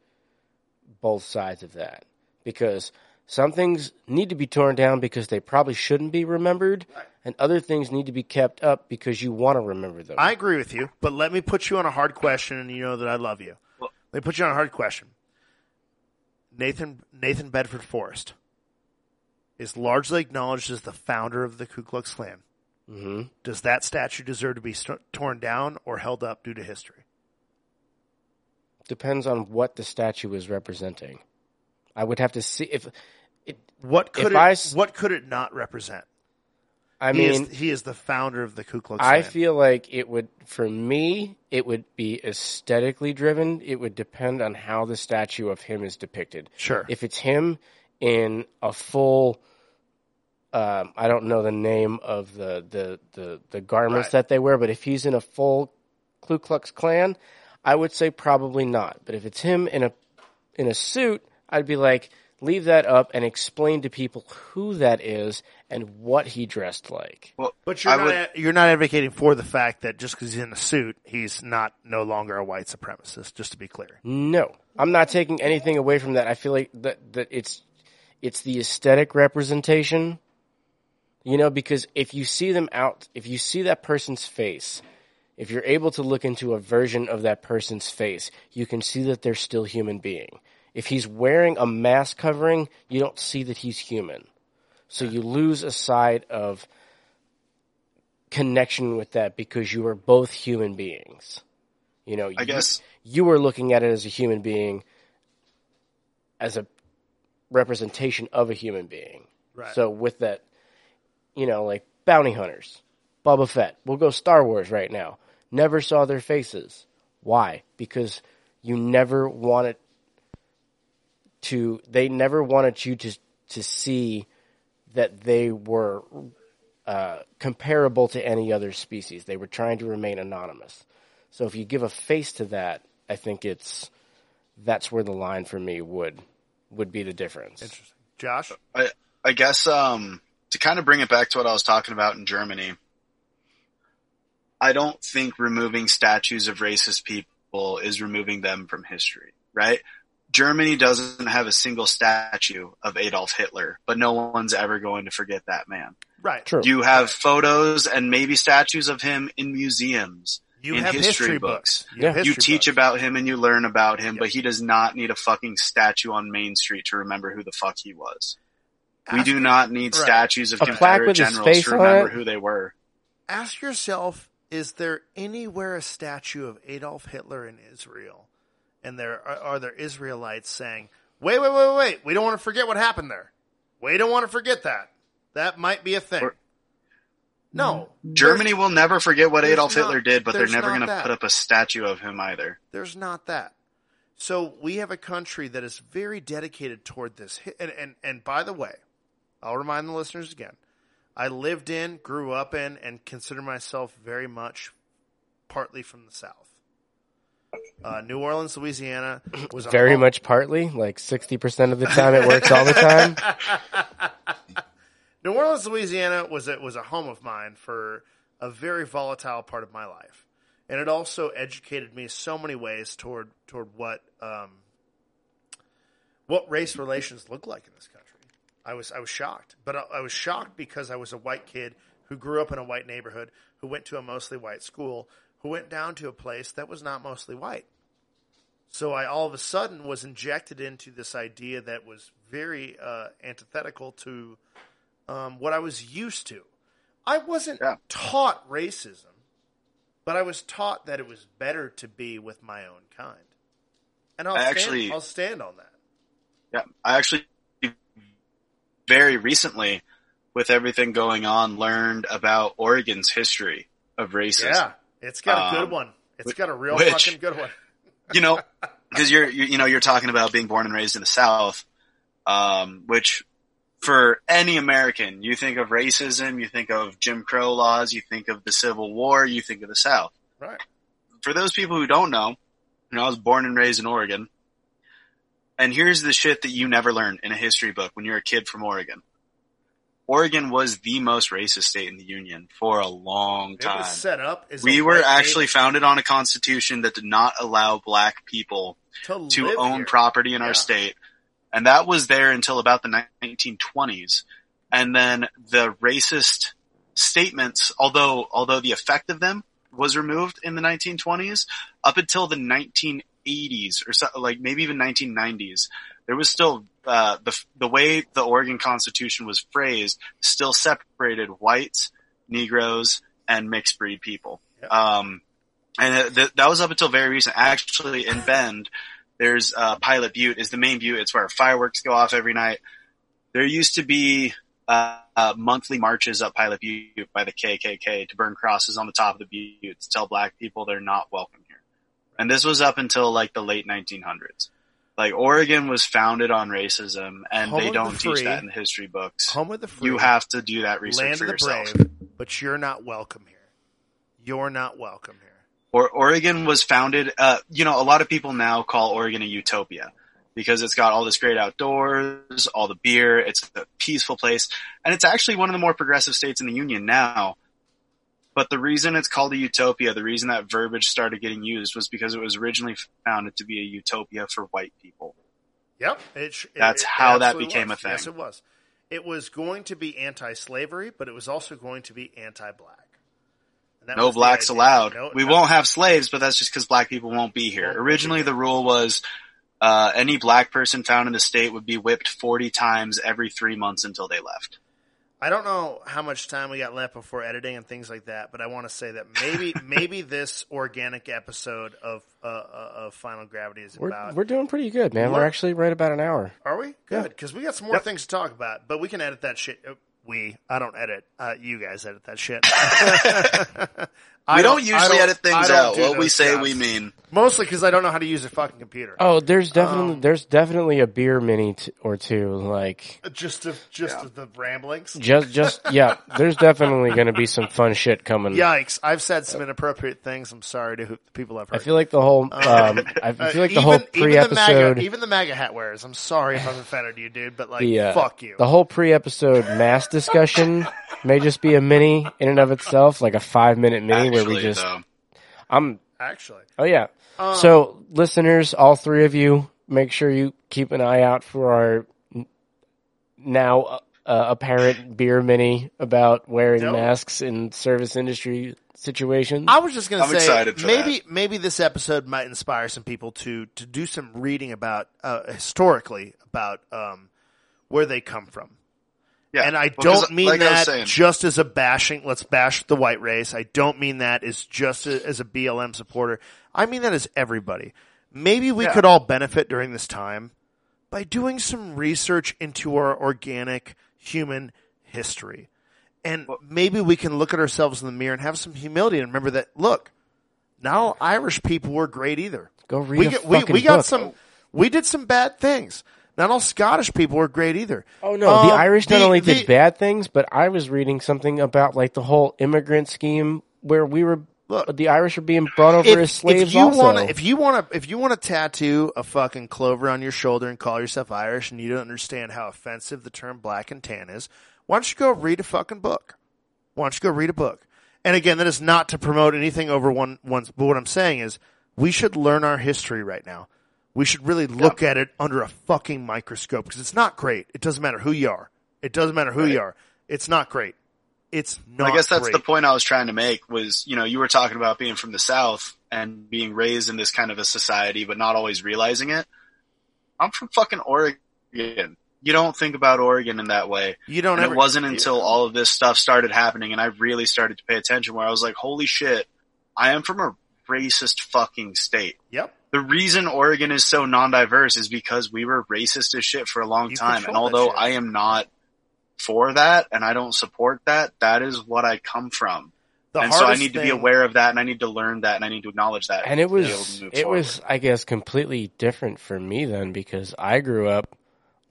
both sides of that because some things need to be torn down because they probably shouldn't be remembered, and other things need to be kept up because you want to remember them. I agree with you, but let me put you on a hard question, and you know that I love you. Well- let me put you on a hard question. Nathan Nathan Bedford Forrest is largely acknowledged as the founder of the Ku Klux Klan. Mm-hmm. Does that statue deserve to be st- torn down or held up due to history? Depends on what the statue is representing. I would have to see if it. What could If it, I s- what could it not represent? I he mean, is, he is the founder of the Ku Klux Klan. I Klan. feel like it would, for me, it would be aesthetically driven. It would depend on how the statue of him is depicted. Sure. If it's him in a full, um, I don't know the name of the the the, the garments Right. that they wear, but if he's in a full Ku Klux Klan, I would say probably not. But if it's him in a in a suit, I'd be like, leave that up and explain to people who that is and what he dressed like. well, But you're I not, would, you're not advocating for the fact that just because he's in a suit, he's not no longer a white supremacist. Just to be clear, No, I'm not taking anything away from that. I feel like that that it's it's the aesthetic representation. You know, because if you see them out, if you see that person's face, if you're able to look into a version of that person's face, you can see that they're still human being. If he's wearing a mask covering, you don't see that he's human. So you lose a side of connection with that because you are both human beings. You know, I you- guess you were looking at it as a human being, as a representation of a human being. Right. So with that, you know, like bounty hunters, Boba Fett. We'll go Star Wars right now. Never saw their faces. Why? Because you never wanted to. They never wanted you to to see that they were uh, comparable to any other species. They were trying to remain anonymous. So if you give a face to that, I think it's that's where the line for me would would be the difference. interesting. Josh, I, I guess um, to kind of bring it back to what I was talking about in Germany, I don't think removing statues of racist people is removing them from history, right? Germany doesn't have a single statue of Adolf Hitler, but no one's ever going to forget that man. right? True. You have photos and maybe statues of him in museums. You in have history history books. books. You, have Yeah. You teach books. about him and you learn about him, but he does not need a fucking statue on Main Street to remember who the fuck he was. We Ask- do not need Right. statues of A Confederate generals to remember who they were. Ask yourself: Is there anywhere a statue of Adolf Hitler in Israel? And there are, are there Israelites saying, "Wait, wait, wait, wait! We don't want to forget what happened there. We don't want to forget that. That might be a thing." Or- no, mm-hmm. Germany will never forget what Adolf not- Hitler did, but they're never going to put up a statue of him either. There's not that. So we have a country that is very dedicated toward this. And, and, and by the way, I'll remind the listeners again. I lived in, grew up in, and consider myself very much partly from the South. Uh, New Orleans, Louisiana was Very home- much partly, like sixty percent of the time it works all the time. New Orleans, Louisiana was a, was a home of mine for a very volatile part of my life, and it also educated me so many ways toward toward what um, what race relations look like in this country. I was I was shocked, but I, I was shocked because I was a white kid who grew up in a white neighborhood, who went to a mostly white school, who went down to a place that was not mostly white. So I all of a sudden was injected into this idea that was very uh, antithetical to um, what I was used to. I wasn't Yeah. taught racism, but I was taught that it was better to be with my own kind, and I'll I stand, actually- I'll stand on that. Yeah, I actually very recently, with everything going on, learned about Oregon's history of racism. Yeah, it's got a good Um, one. It's got a real which- fucking good one. You know, because you're you, you know you're talking about being born and raised in the South, um, which for any American, you think of racism, you think of Jim Crow laws, you think of the Civil War, you think of the South. Right. for those people who don't know, you know, I was born and raised in Oregon. And here's the shit that you never learned in a history book when you're a kid from Oregon. Oregon was the most racist state in the Union for a long time. set up We were actually native founded on a constitution that did not allow black people to, to own here. property in Yeah. our state. And that was there until about the 1920s. And then the racist statements, although, although the effect of them was removed in the 1920s, up until the 1980s or so, like maybe even 1990s, there was still, uh, the, the way the Oregon Constitution was phrased still separated whites, Negroes, and mixed breed people. Yeah. Um, and th- that was up until very recent. Actually, in Bend, there's uh, Pilot Butte is the main butte. It's where fireworks go off every night. There used to be uh, uh, monthly marches up Pilot Butte by the KKK to burn crosses on the top of the butte to tell black people they're not welcome here. And this was up until like the late 1900s. Like Oregon was founded on racism, and Home they don't teach that in the history books. Home of the free. You have to do that research land for of the yourself. brave, but you're not welcome here. You're not welcome here. or Oregon was founded, uh, you know, a lot of people now call Oregon a utopia because it's got all this great outdoors, all the beer, it's a peaceful place, and it's actually one of the more progressive states in the union now. But the reason it's called a utopia, the reason that verbiage started getting used was because it was originally founded to be a utopia for white people. Yep. It, That's it how that became a thing. Yes, it was. It was going to be anti-slavery, but it was also going to be anti-black. No blacks allowed. No- we no- won't have slaves, but that's just because black people won't be here. Originally, the rule was uh, any black person found in the state would be whipped 40 times every three months until they left. I don't know how much time we got left before editing and things like that, but I want to say that maybe maybe this organic episode of uh, uh, of Final Gravity is We're about. we're doing pretty good, man. We're Look- actually right about an hour. Are we good? Because we got some more things to talk about, but we can edit that shit. We, I don't edit. Uh, you guys edit that shit. I we don't, I usually don't- edit things out. do What we say, jobs. we mean. Mostly because I don't know how to use a fucking computer. Oh, there's definitely Um, there's definitely a beer mini t- or two. Like Just of just of the ramblings. just just yeah, there's definitely going to be some fun shit coming. Yikes! I've said some inappropriate things. I'm sorry to who, the people I've I feel like the whole um, I Uh, feel like the even- whole pre-episode MAGA, even the MAGA hat wearers. I'm sorry if I've offended you, dude, but like, the uh, fuck you. the whole pre-episode mass discussion may just be a mini in and of itself, like a five minute mini where we Actually, just though. I'm Actually, oh yeah. Um, so listeners, all three of you, make sure you keep an eye out for our now uh, uh, apparent beer mini about wearing No. masks in service industry situations. I was just gonna say excited for maybe maybe this episode might inspire some people to to do some reading about uh, historically about um, where they come from. Yeah. And I Well, 'cause don't mean like that saying, just as a bashing, let's bash the white race. I don't mean that as just a, as a BLM supporter. I mean that as everybody. Maybe we Yeah. could all benefit during this time by doing some research into our organic human history. And maybe we can look at ourselves in the mirror and have some humility and remember that, look, not all Irish people were great either. Go read we, a get- we, fucking we got book. some, we did some bad things. Not all Scottish people were great either. Oh no, the Um, Irish not the- only the- did bad things, but I was reading something about like the whole immigrant scheme where we were Look, the Irish are being brought over as slaves if you also. want to, if you want to, if you want to tattoo a fucking clover on your shoulder and call yourself Irish, and you don't understand how offensive the term black and tan is, why don't you go read a fucking book? Why don't you go read a book? And again, that is not to promote anything over one one's. But what I'm saying is, we should learn our history right now. We should really look at it under a fucking microscope because it's not great. It doesn't matter who you are. It doesn't matter who you are. It's not great. it's not. I guess that's great. the point I was trying to make was, you know, you were talking about being from the South and being raised in this kind of a society, but not always realizing it. I'm from fucking Oregon. You don't think about Oregon in that way. You don't And ever, it wasn't until all of this stuff started happening and I really started to pay attention where I was like, holy shit, I am from a racist fucking state. Yep. The reason Oregon is so non-diverse is because we were racist as shit for a long You time. And although. I am not for that and I don't support that, that is what I come from. The and so I need to be aware of that and I need to learn that and I need to acknowledge that. and it to be able was it forward. was I guess completely different for me then because I grew up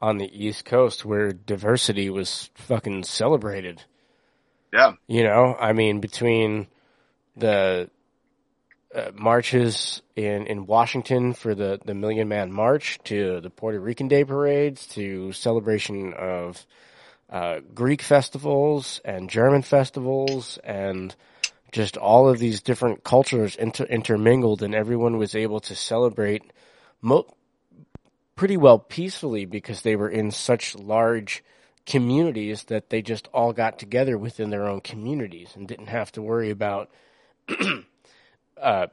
on the East Coast where diversity was fucking celebrated. yeah. You know, I mean, between the uh, marches in, in Washington for the, the Million Man March to the Puerto Rican Day parades to celebration of uh, Greek festivals and German festivals and just all of these different cultures inter- intermingled and everyone was able to celebrate mo- pretty well peacefully because they were in such large communities that they just all got together within their own communities and didn't have to worry about uh,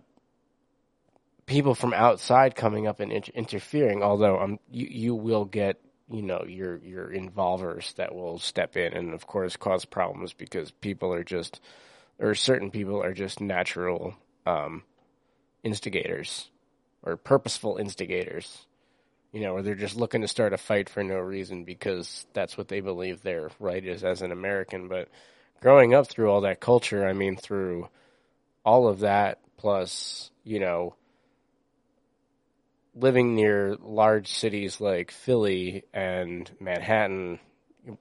people from outside coming up and inter- interfering. Although um, you you will get you know your your involvers that will step in and of course cause problems because people are just or certain people are just natural um, instigators or purposeful instigators. You know, or they're just looking to start a fight for no reason because that's what they believe their right is as an American. But growing up through all that culture, I mean, through all of that, plus, you know, living near large cities like Philly and Manhattan,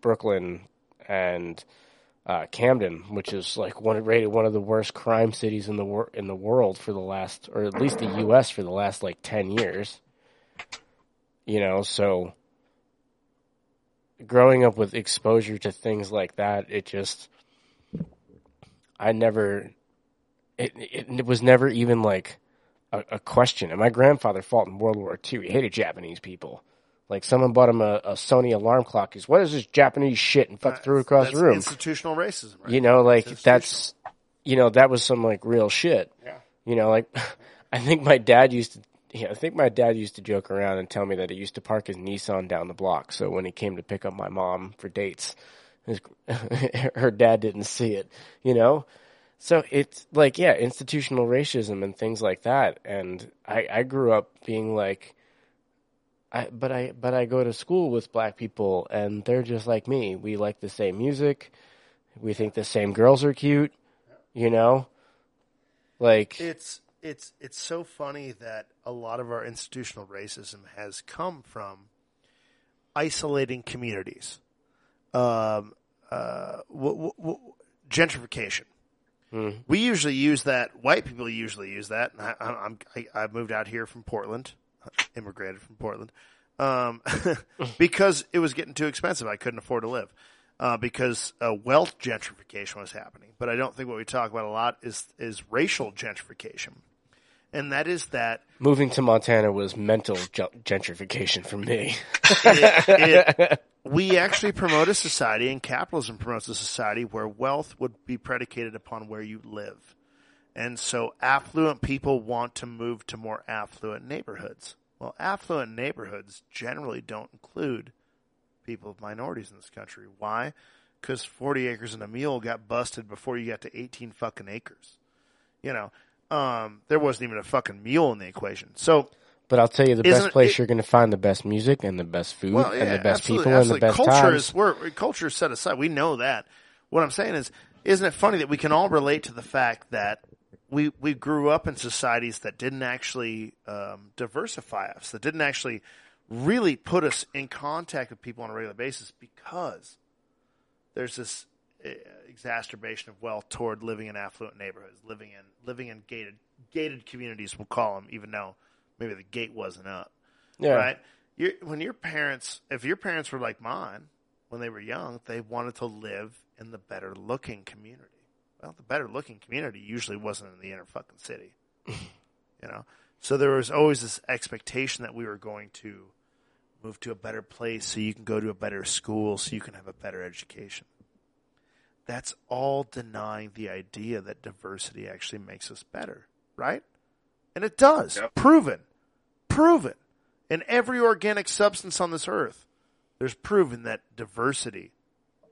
Brooklyn, and uh, Camden, which is like one rated one of the worst crime cities in the wor- in the world for the last, or at least the U.S. for the last like ten years. You know, so growing up with exposure to things like that, it just, I never, it it, it was never even like a, a question. And my grandfather fought in World War II. He hated Japanese people. Like someone bought him a, a Sony alarm clock. He's, what is this Japanese shit? And fuck threw it across That's the room. Institutional racism. Right? You know, like that's, you know, that was some like real shit. Yeah. You know, like I think my dad used to. Yeah, I think my dad used to joke around and tell me that he used to park his Nissan down the block. So when he came to pick up my mom for dates, his, her dad didn't see it. You know, so it's like yeah, institutional racism and things like that. And I, I grew up being like, I but I but I go to school with black people and they're just like me. We like the same music. We think the same girls are cute. You know, like it's it's it's so funny that a lot of our institutional racism has come from isolating communities, um, uh, w- w- w- gentrification. Mhm. We usually use that. White people usually use that. I, I- I'm I, I moved out here from Portland, immigrated from Portland, um, because it was getting too expensive. I couldn't afford to live. Uh, because uh, wealth gentrification was happening, but I don't think what we talk about a lot is is racial gentrification, and that is that moving to Montana was mental gentrification for me. it, it, we actually promote a society, and capitalism promotes a society where wealth would be predicated upon where you live. And so affluent people want to move to more affluent neighborhoods. Well, affluent neighborhoods generally don't include people of minorities in this country. Why? Because 40 acres and a mule got busted before you got to 18 fucking acres. You know, um, there wasn't even a fucking mule in the equation. So But I'll tell you, the Isn't best place it- you're going to find the best music and the best food Well, and the best absolutely, people absolutely. and the best culture times. is we're culture is set aside. We know that. What I'm saying is, isn't it funny that we can all relate to the fact that we we grew up in societies that didn't actually um, diversify us, that didn't actually really put us in contact with people on a regular basis because there's this uh, exacerbation of wealth toward living in affluent neighborhoods, living in living in gated gated communities. We'll call them, even though maybe the gate wasn't up yeah. right? you when your parents, if your parents were like mine when they were young, they wanted to live in the better looking community. Well, the better looking community usually wasn't in the inner fucking city, you know. So there was always this expectation that we were going to move to a better place so you can go to a better school so you can have a better education. that's all denying the idea that diversity actually makes us better, right? And it does. Yep. Proven. Proven. In every organic substance on this earth, there's proven that diversity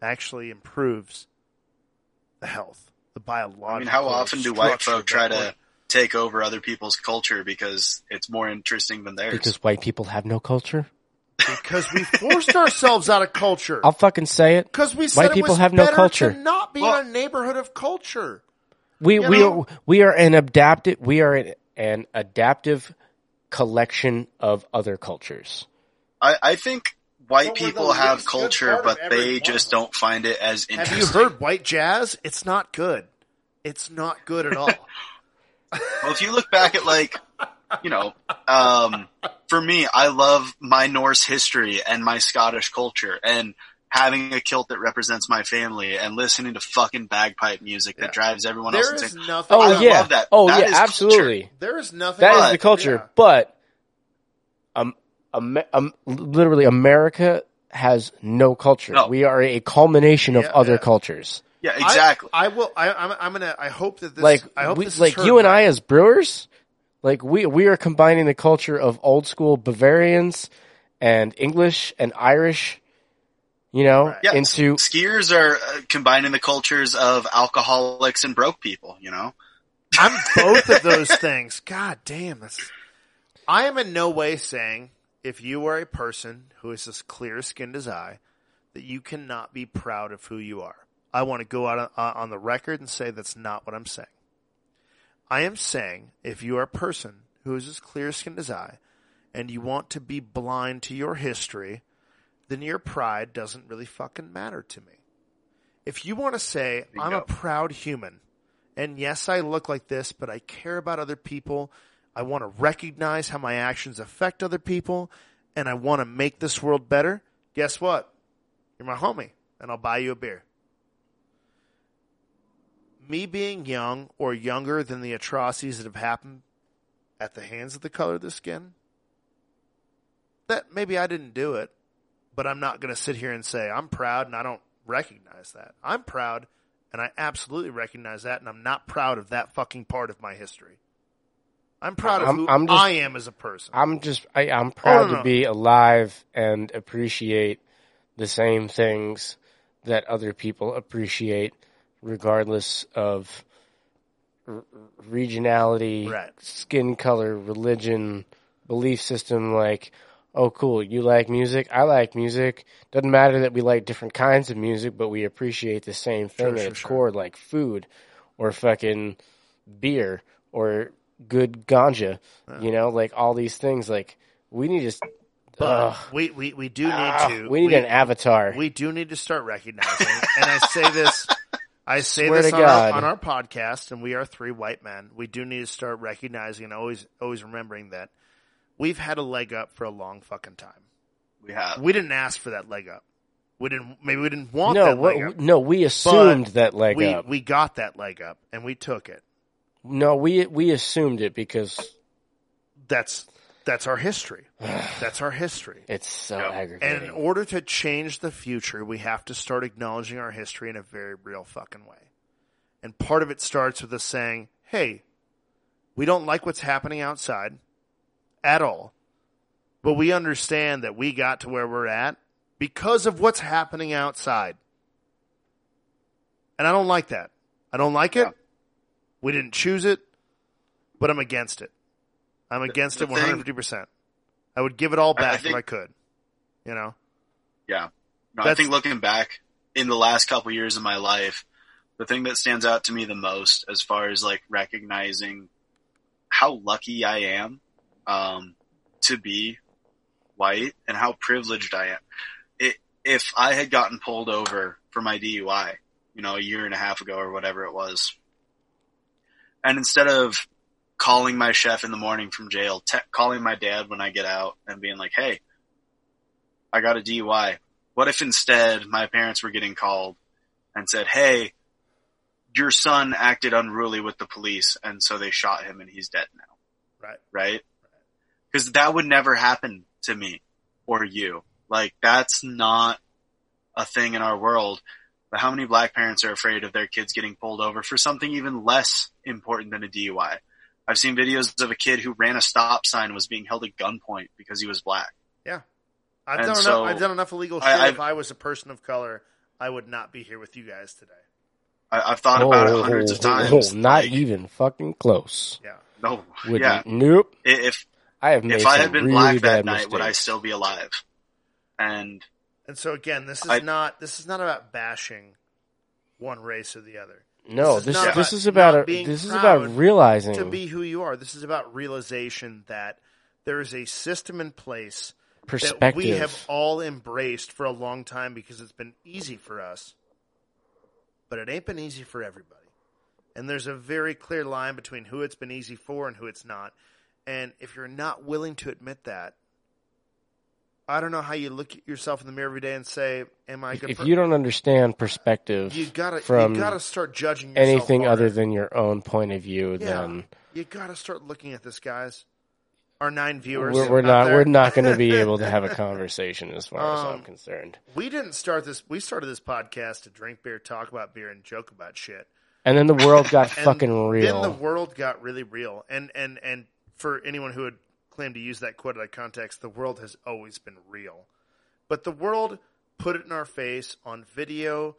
actually improves the health, the biological. I mean, how often do white structure folk try to take over other people's culture because it's more interesting than theirs? Because white people have no culture. because we forced ourselves out of culture. I'll fucking say it. Because we White said it people was have no better culture. to not be Well- in a neighborhood of culture. We You we know? are we are an adapted we are an, an adaptive collection of other cultures. I, I think white But people have culture, but they one just of don't find it as interesting. Have interesting. you heard white jazz? It's not good. It's not good at all. Well, if you look back at like, you know, um, for me, I love my Norse history and my Scottish culture and having a kilt that represents my family and listening to fucking bagpipe music Yeah. that drives everyone else insane. nothing. Oh I yeah. love that. Oh That yeah, is culture. absolutely. There is nothing. That is But- the culture. Yeah. But um, um, um, literally, America has no culture. No. We are a culmination of other yeah. cultures. Yeah, exactly. I, will. I, I'm, I'm gonna. I hope that this. like, I hope we, this like heard you and. I as brewers, like we we are combining the culture of old school Bavarians and English and Irish, you know, yeah, into skiers are uh, combining the cultures of alcoholics and broke people. You know, I'm both of those things. God damn, that's. I am in no way saying if you are a person who is as clear skinned as I, that you cannot be proud of who you are. I want to go out on, uh, on the record and say that's not what I'm saying. I am saying if you are a person who is as clear skinned as I, and you want to be blind to your history, then your pride doesn't really fucking matter to me. If you want to say, I'm a proud human, and yes, I look like this, but I care about other people. I want to recognize how my actions affect other people, and I want to make this world better. Guess what? You're my homie, and I'll buy you a beer. Me being young or younger than the atrocities that have happened at the hands of the color of the skin, that maybe I didn't do it, but I'm not going to sit here and say I'm proud and I don't recognize that. I'm proud and I absolutely recognize that, and I'm not proud of that fucking part of my history. I'm proud of I'm- who I'm just- I am as a person. I'm just I, I'm proud Oh, no. to be alive and appreciate the same things that other people appreciate, regardless of r- regionality, Right. skin color, religion, belief system. Like, oh, cool, you like music, I like music. Doesn't matter that we like different kinds of music, but we appreciate the same thing Sure, at sure, its sure. core, like food or fucking beer or good ganja. You know, like all these things. Like we need to. but we, we, we do need Ah, to. we need an avatar. We do need to start recognizing, and I say this, I say Swear this on our, on our podcast, and we are three white men. We do need to start recognizing and always, always remembering that we've had a leg up for a long fucking time. we have. We didn't ask for that leg up. We didn't. Maybe we didn't want no, that leg up. no, we assumed that leg we up. we got that leg up, and we took it. no, we we assumed it because That's that's our history. That's our history. it's so Yeah. And in order to change the future, we have to start acknowledging our history in a very real fucking way. And part of it starts with us saying, hey, we don't like what's happening outside at all, but we understand that we got to where we're at because of what's happening outside. And I don't like that. I don't like it. Yeah. We didn't choose it, but I'm against it. I'm against the it 150%. I would give it all I- I back if I could. You know? Yeah. No, I think looking back in the last couple years of my life, the thing that stands out to me the most as far as like recognizing how lucky I am, um, to be white and how privileged I am. It, if I had gotten pulled over for my DUI, you know, a year and a half ago or whatever it was, and instead of calling my chef in the morning from jail, te- calling my dad when I get out and being like, Hey, I got a DUI. What if instead my parents were getting called and said, Hey, your son acted unruly with the police and so they shot him and he's dead now. Right. Right? Cause that would never happen to me or you. Like that's not a thing in our world. But how many black parents are afraid of their kids getting pulled over for something even less important than a DUI? I've seen videos of a kid who ran a stop sign and was being held at gunpoint because he was black. Yeah. I've And done so, enough. I've done enough illegal shit. I- if I was a person of color, I would not be here with you guys today. I, I've thought about Oh, it hundreds of oh, oh, times. not like, even fucking close. Yeah. No, Would yeah. Nope. If I have made if I had been really black that bad night, would I still be alive? And And so again, this is I- not this is not about bashing one race or the other. No, This this is this, not is, about about a, this is about realizing To be who you are, this is about realization that there is a system in place that we have all embraced for a long time because it's been easy for us, but it ain't been easy for everybody. And there's a very clear line between who it's been easy for and who it's not. And if you're not willing to admit that, I don't know how you look at yourself in the mirror every day and say, "Am I good?" if per-" you don't understand perspective you gotta from you gotta start judging yourself anything harder. other than your own point of view, Yeah. then You gotta start looking at this, guys. Our nine viewers. we're, we're not there. we're not going to be able to have a conversation as far as I'm Um, concerned. We didn't start this. We started this podcast to drink beer, talk about beer, and joke about shit. And then the world got fucking real. Then the world got really real. And and and for anyone who would claim to use that quote out of context, the world has always been real. But the world put it in our face on video,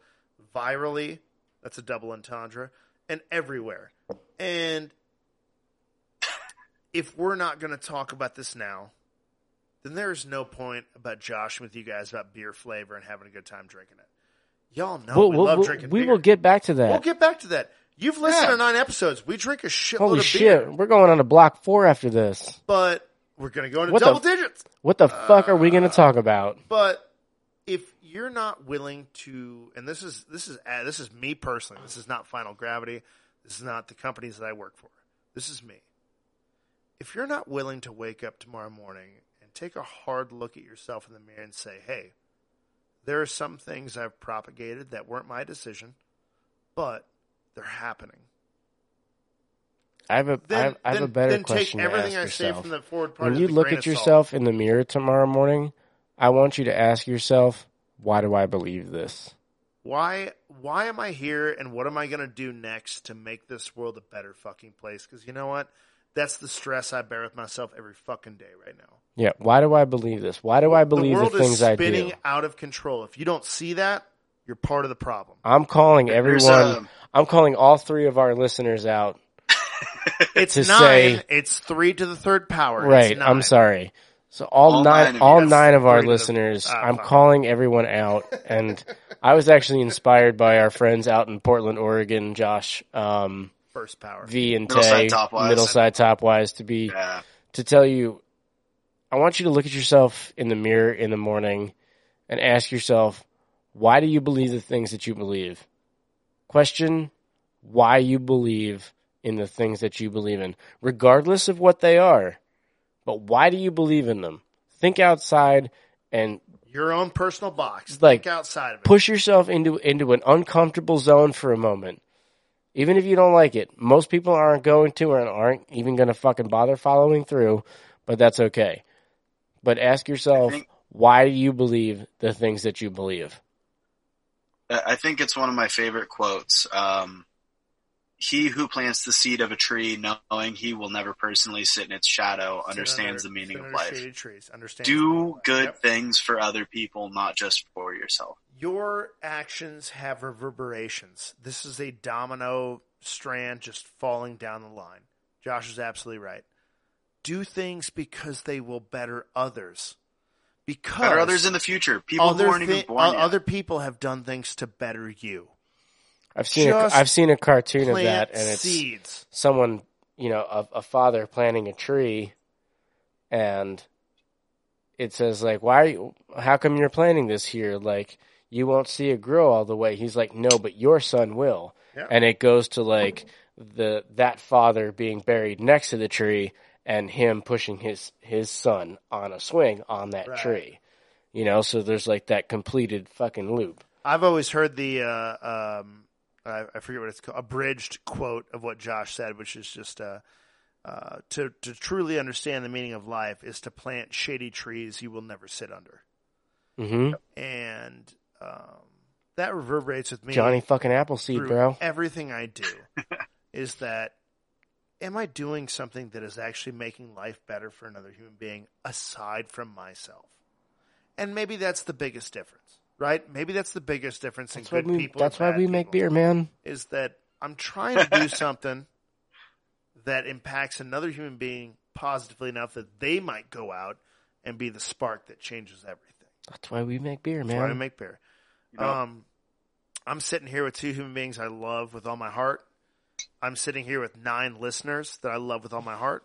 virally. That's a double entendre, and everywhere. And if we're not going to talk about this now, then there's no point about joshing with you guys about beer flavor and having a good time drinking it. Y'all know We'll- we we'll- love we'll- drinking we beer. will get back to that. We'll get back to that. You've listened Yeah. to nine episodes. We drink a shitload Holy of shit, beer, we're going on to block four after this. but we're going to go into What double f- digits. What the fuck are we going to talk about? But if you're not willing to, and this is this is uh, this is me personally. This is not Final Gravity. This is not the companies that I work for. This is me. If you're not willing to wake up tomorrow morning and take a hard look at yourself in the mirror and say, "Hey, there are some things I've propagated that weren't my decision, but they're happening." I have a, I Then, have, I have a better then question take everything to I ask say yourself. from the forward part. when of you the look grain at of salt. yourself in the mirror tomorrow morning, I want you to ask yourself, why do I believe this? why why am I here and what am I going to do next to make this world a better fucking place? Because you know what? That's the stress I bear with myself every fucking day right now. Yeah, why do I believe this? Why do I believe the the, world things is I spinning do? out of control. If you don't see that, you're part of the problem. I'm calling everyone. I'm calling all three of our listeners out. It's To nine. say- it's three to the third power. Right. I'm sorry. So all, All nine, nine of all nine of our three to the- listeners, ah, I'm fuck. calling everyone out, and I was actually inspired by our friends out in Portland, Oregon, Josh, um, First power. V and Middle Tay, side, top wise. middle side, top wise, to be yeah, to tell you, I want you to look at yourself in the mirror in the morning and ask yourself, why do you believe the things that you believe? Question why you believe in the things that you believe in, regardless of what they are. But why do you believe in them? Think outside and Your own personal box. Like, Think outside of it. push yourself into into an uncomfortable zone for a moment. Even if you don't like it, most people aren't going to and aren't even going to fucking bother following through, but that's okay. But ask yourself, think- why do you believe the things that you believe? I I think it's one of my favorite quotes. Um, he who plants the seed of a tree, knowing he will never personally sit in its shadow, Sit understands under- the meaning of life. Trees. Understand the meaning of Do good Yep. things for other people, not just for yourself. Your actions have reverberations. This is a domino strand just falling down the line. Josh is absolutely right. Do things because they will better others. Because Better others in the future. People who other, aren't even born yet. other people have done things to better you. I've seen a, Just I've seen a cartoon of that, and it's seeds. someone, you know, a, a father planting a tree, and it says like, "Why? Are you, how come you're planting this here? Like, you won't see it grow all the way." He's like, "No, but your son will." Yeah. And it goes to like the that father being buried next to the tree, and him pushing his his son on a swing on that Right. tree. You know, so there's like that completed fucking loop. I've always heard the uh, um, I, I forget what it's called, abridged quote of what Josh said, which is just uh, uh, to to truly understand the meaning of life is to plant shady trees you will never sit under. hmm And um, that reverberates with me. Johnny fucking Appleseed, bro. everything I do is that am I doing something that is actually making life better for another human being aside from myself? And maybe that's the biggest difference, right? Maybe that's the biggest difference That's in why good we. people. That's and why bad we make people, beer, man. Is that I'm trying to do something that impacts another human being positively enough that they might go out and be the spark that changes everything. That's why we make beer, man. That's why I man. make beer. You know? Um, I'm sitting here with two human beings I love with all my heart. I'm sitting here with nine listeners that I love with all my heart.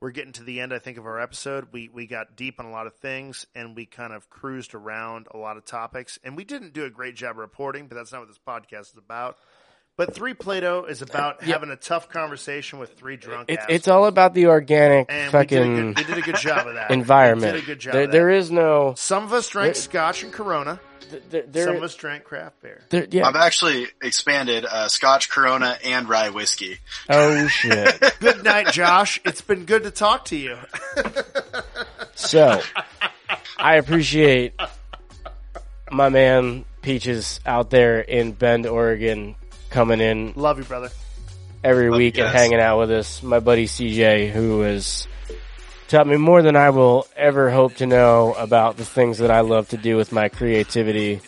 We're getting to the end, I think, of our episode. We we got deep on a lot of things, and we kind of cruised around a lot of topics. And we didn't do a great job reporting, but that's not what this podcast is about. But three Plato is about Yeah. having a tough conversation with three drunk. It's it's all about the organic and we did, fucking good, we did a good job of that. environment. We did a good job. There, of that. there is no. Some of us drank there- Scotch and Corona. Th- There, there, Some of us drank craft beer. there- yeah. I've actually expanded uh, Scotch, Corona, and rye whiskey. Oh shit. Good night, Josh. It's been good to talk to you. So, I appreciate my man Peaches out there in Bend, Oregon, coming in Love you, brother. every Love week you and guys. hanging out with us. My buddy CJ, who has taught me more than I will ever hope to know about the things that I love to do with my creativity.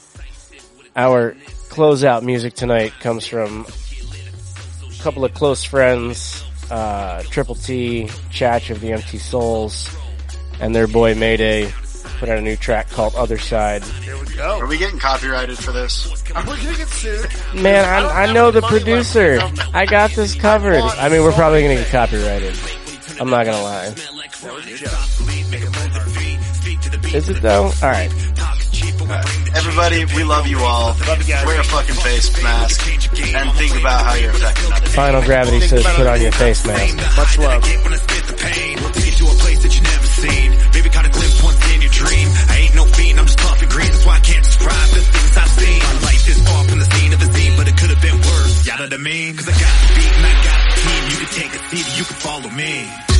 Our closeout music tonight comes from a couple of close friends, uh, Triple T, Chatch of the Empty Souls, and their boy Mayday put out a new track called Other Side. Here we Are we getting copyrighted for this? Are we gonna get sued? Man, I I, I know the producer. in the company. I got this covered. I mean, we're probably gonna get copyrighted. I'm not gonna lie. That was a joke. Is it though? Alright. Everybody, we love you all. Love you guys. Wear a fucking face mask and think about how you're affecting others. Final Gravity says put on your face mask. Much love. I spit the. We'll take you to a place that you never seen. Maybe caught a glimpse once in your dream. I ain't no fiend, I'm just puffing green. That's why I can't describe the things I've seen. My life is far from the scene of a scene, but it could have been worse. Y'all know what I mean? Cause I got the beat and I got the team. You can take a seat, you can follow me.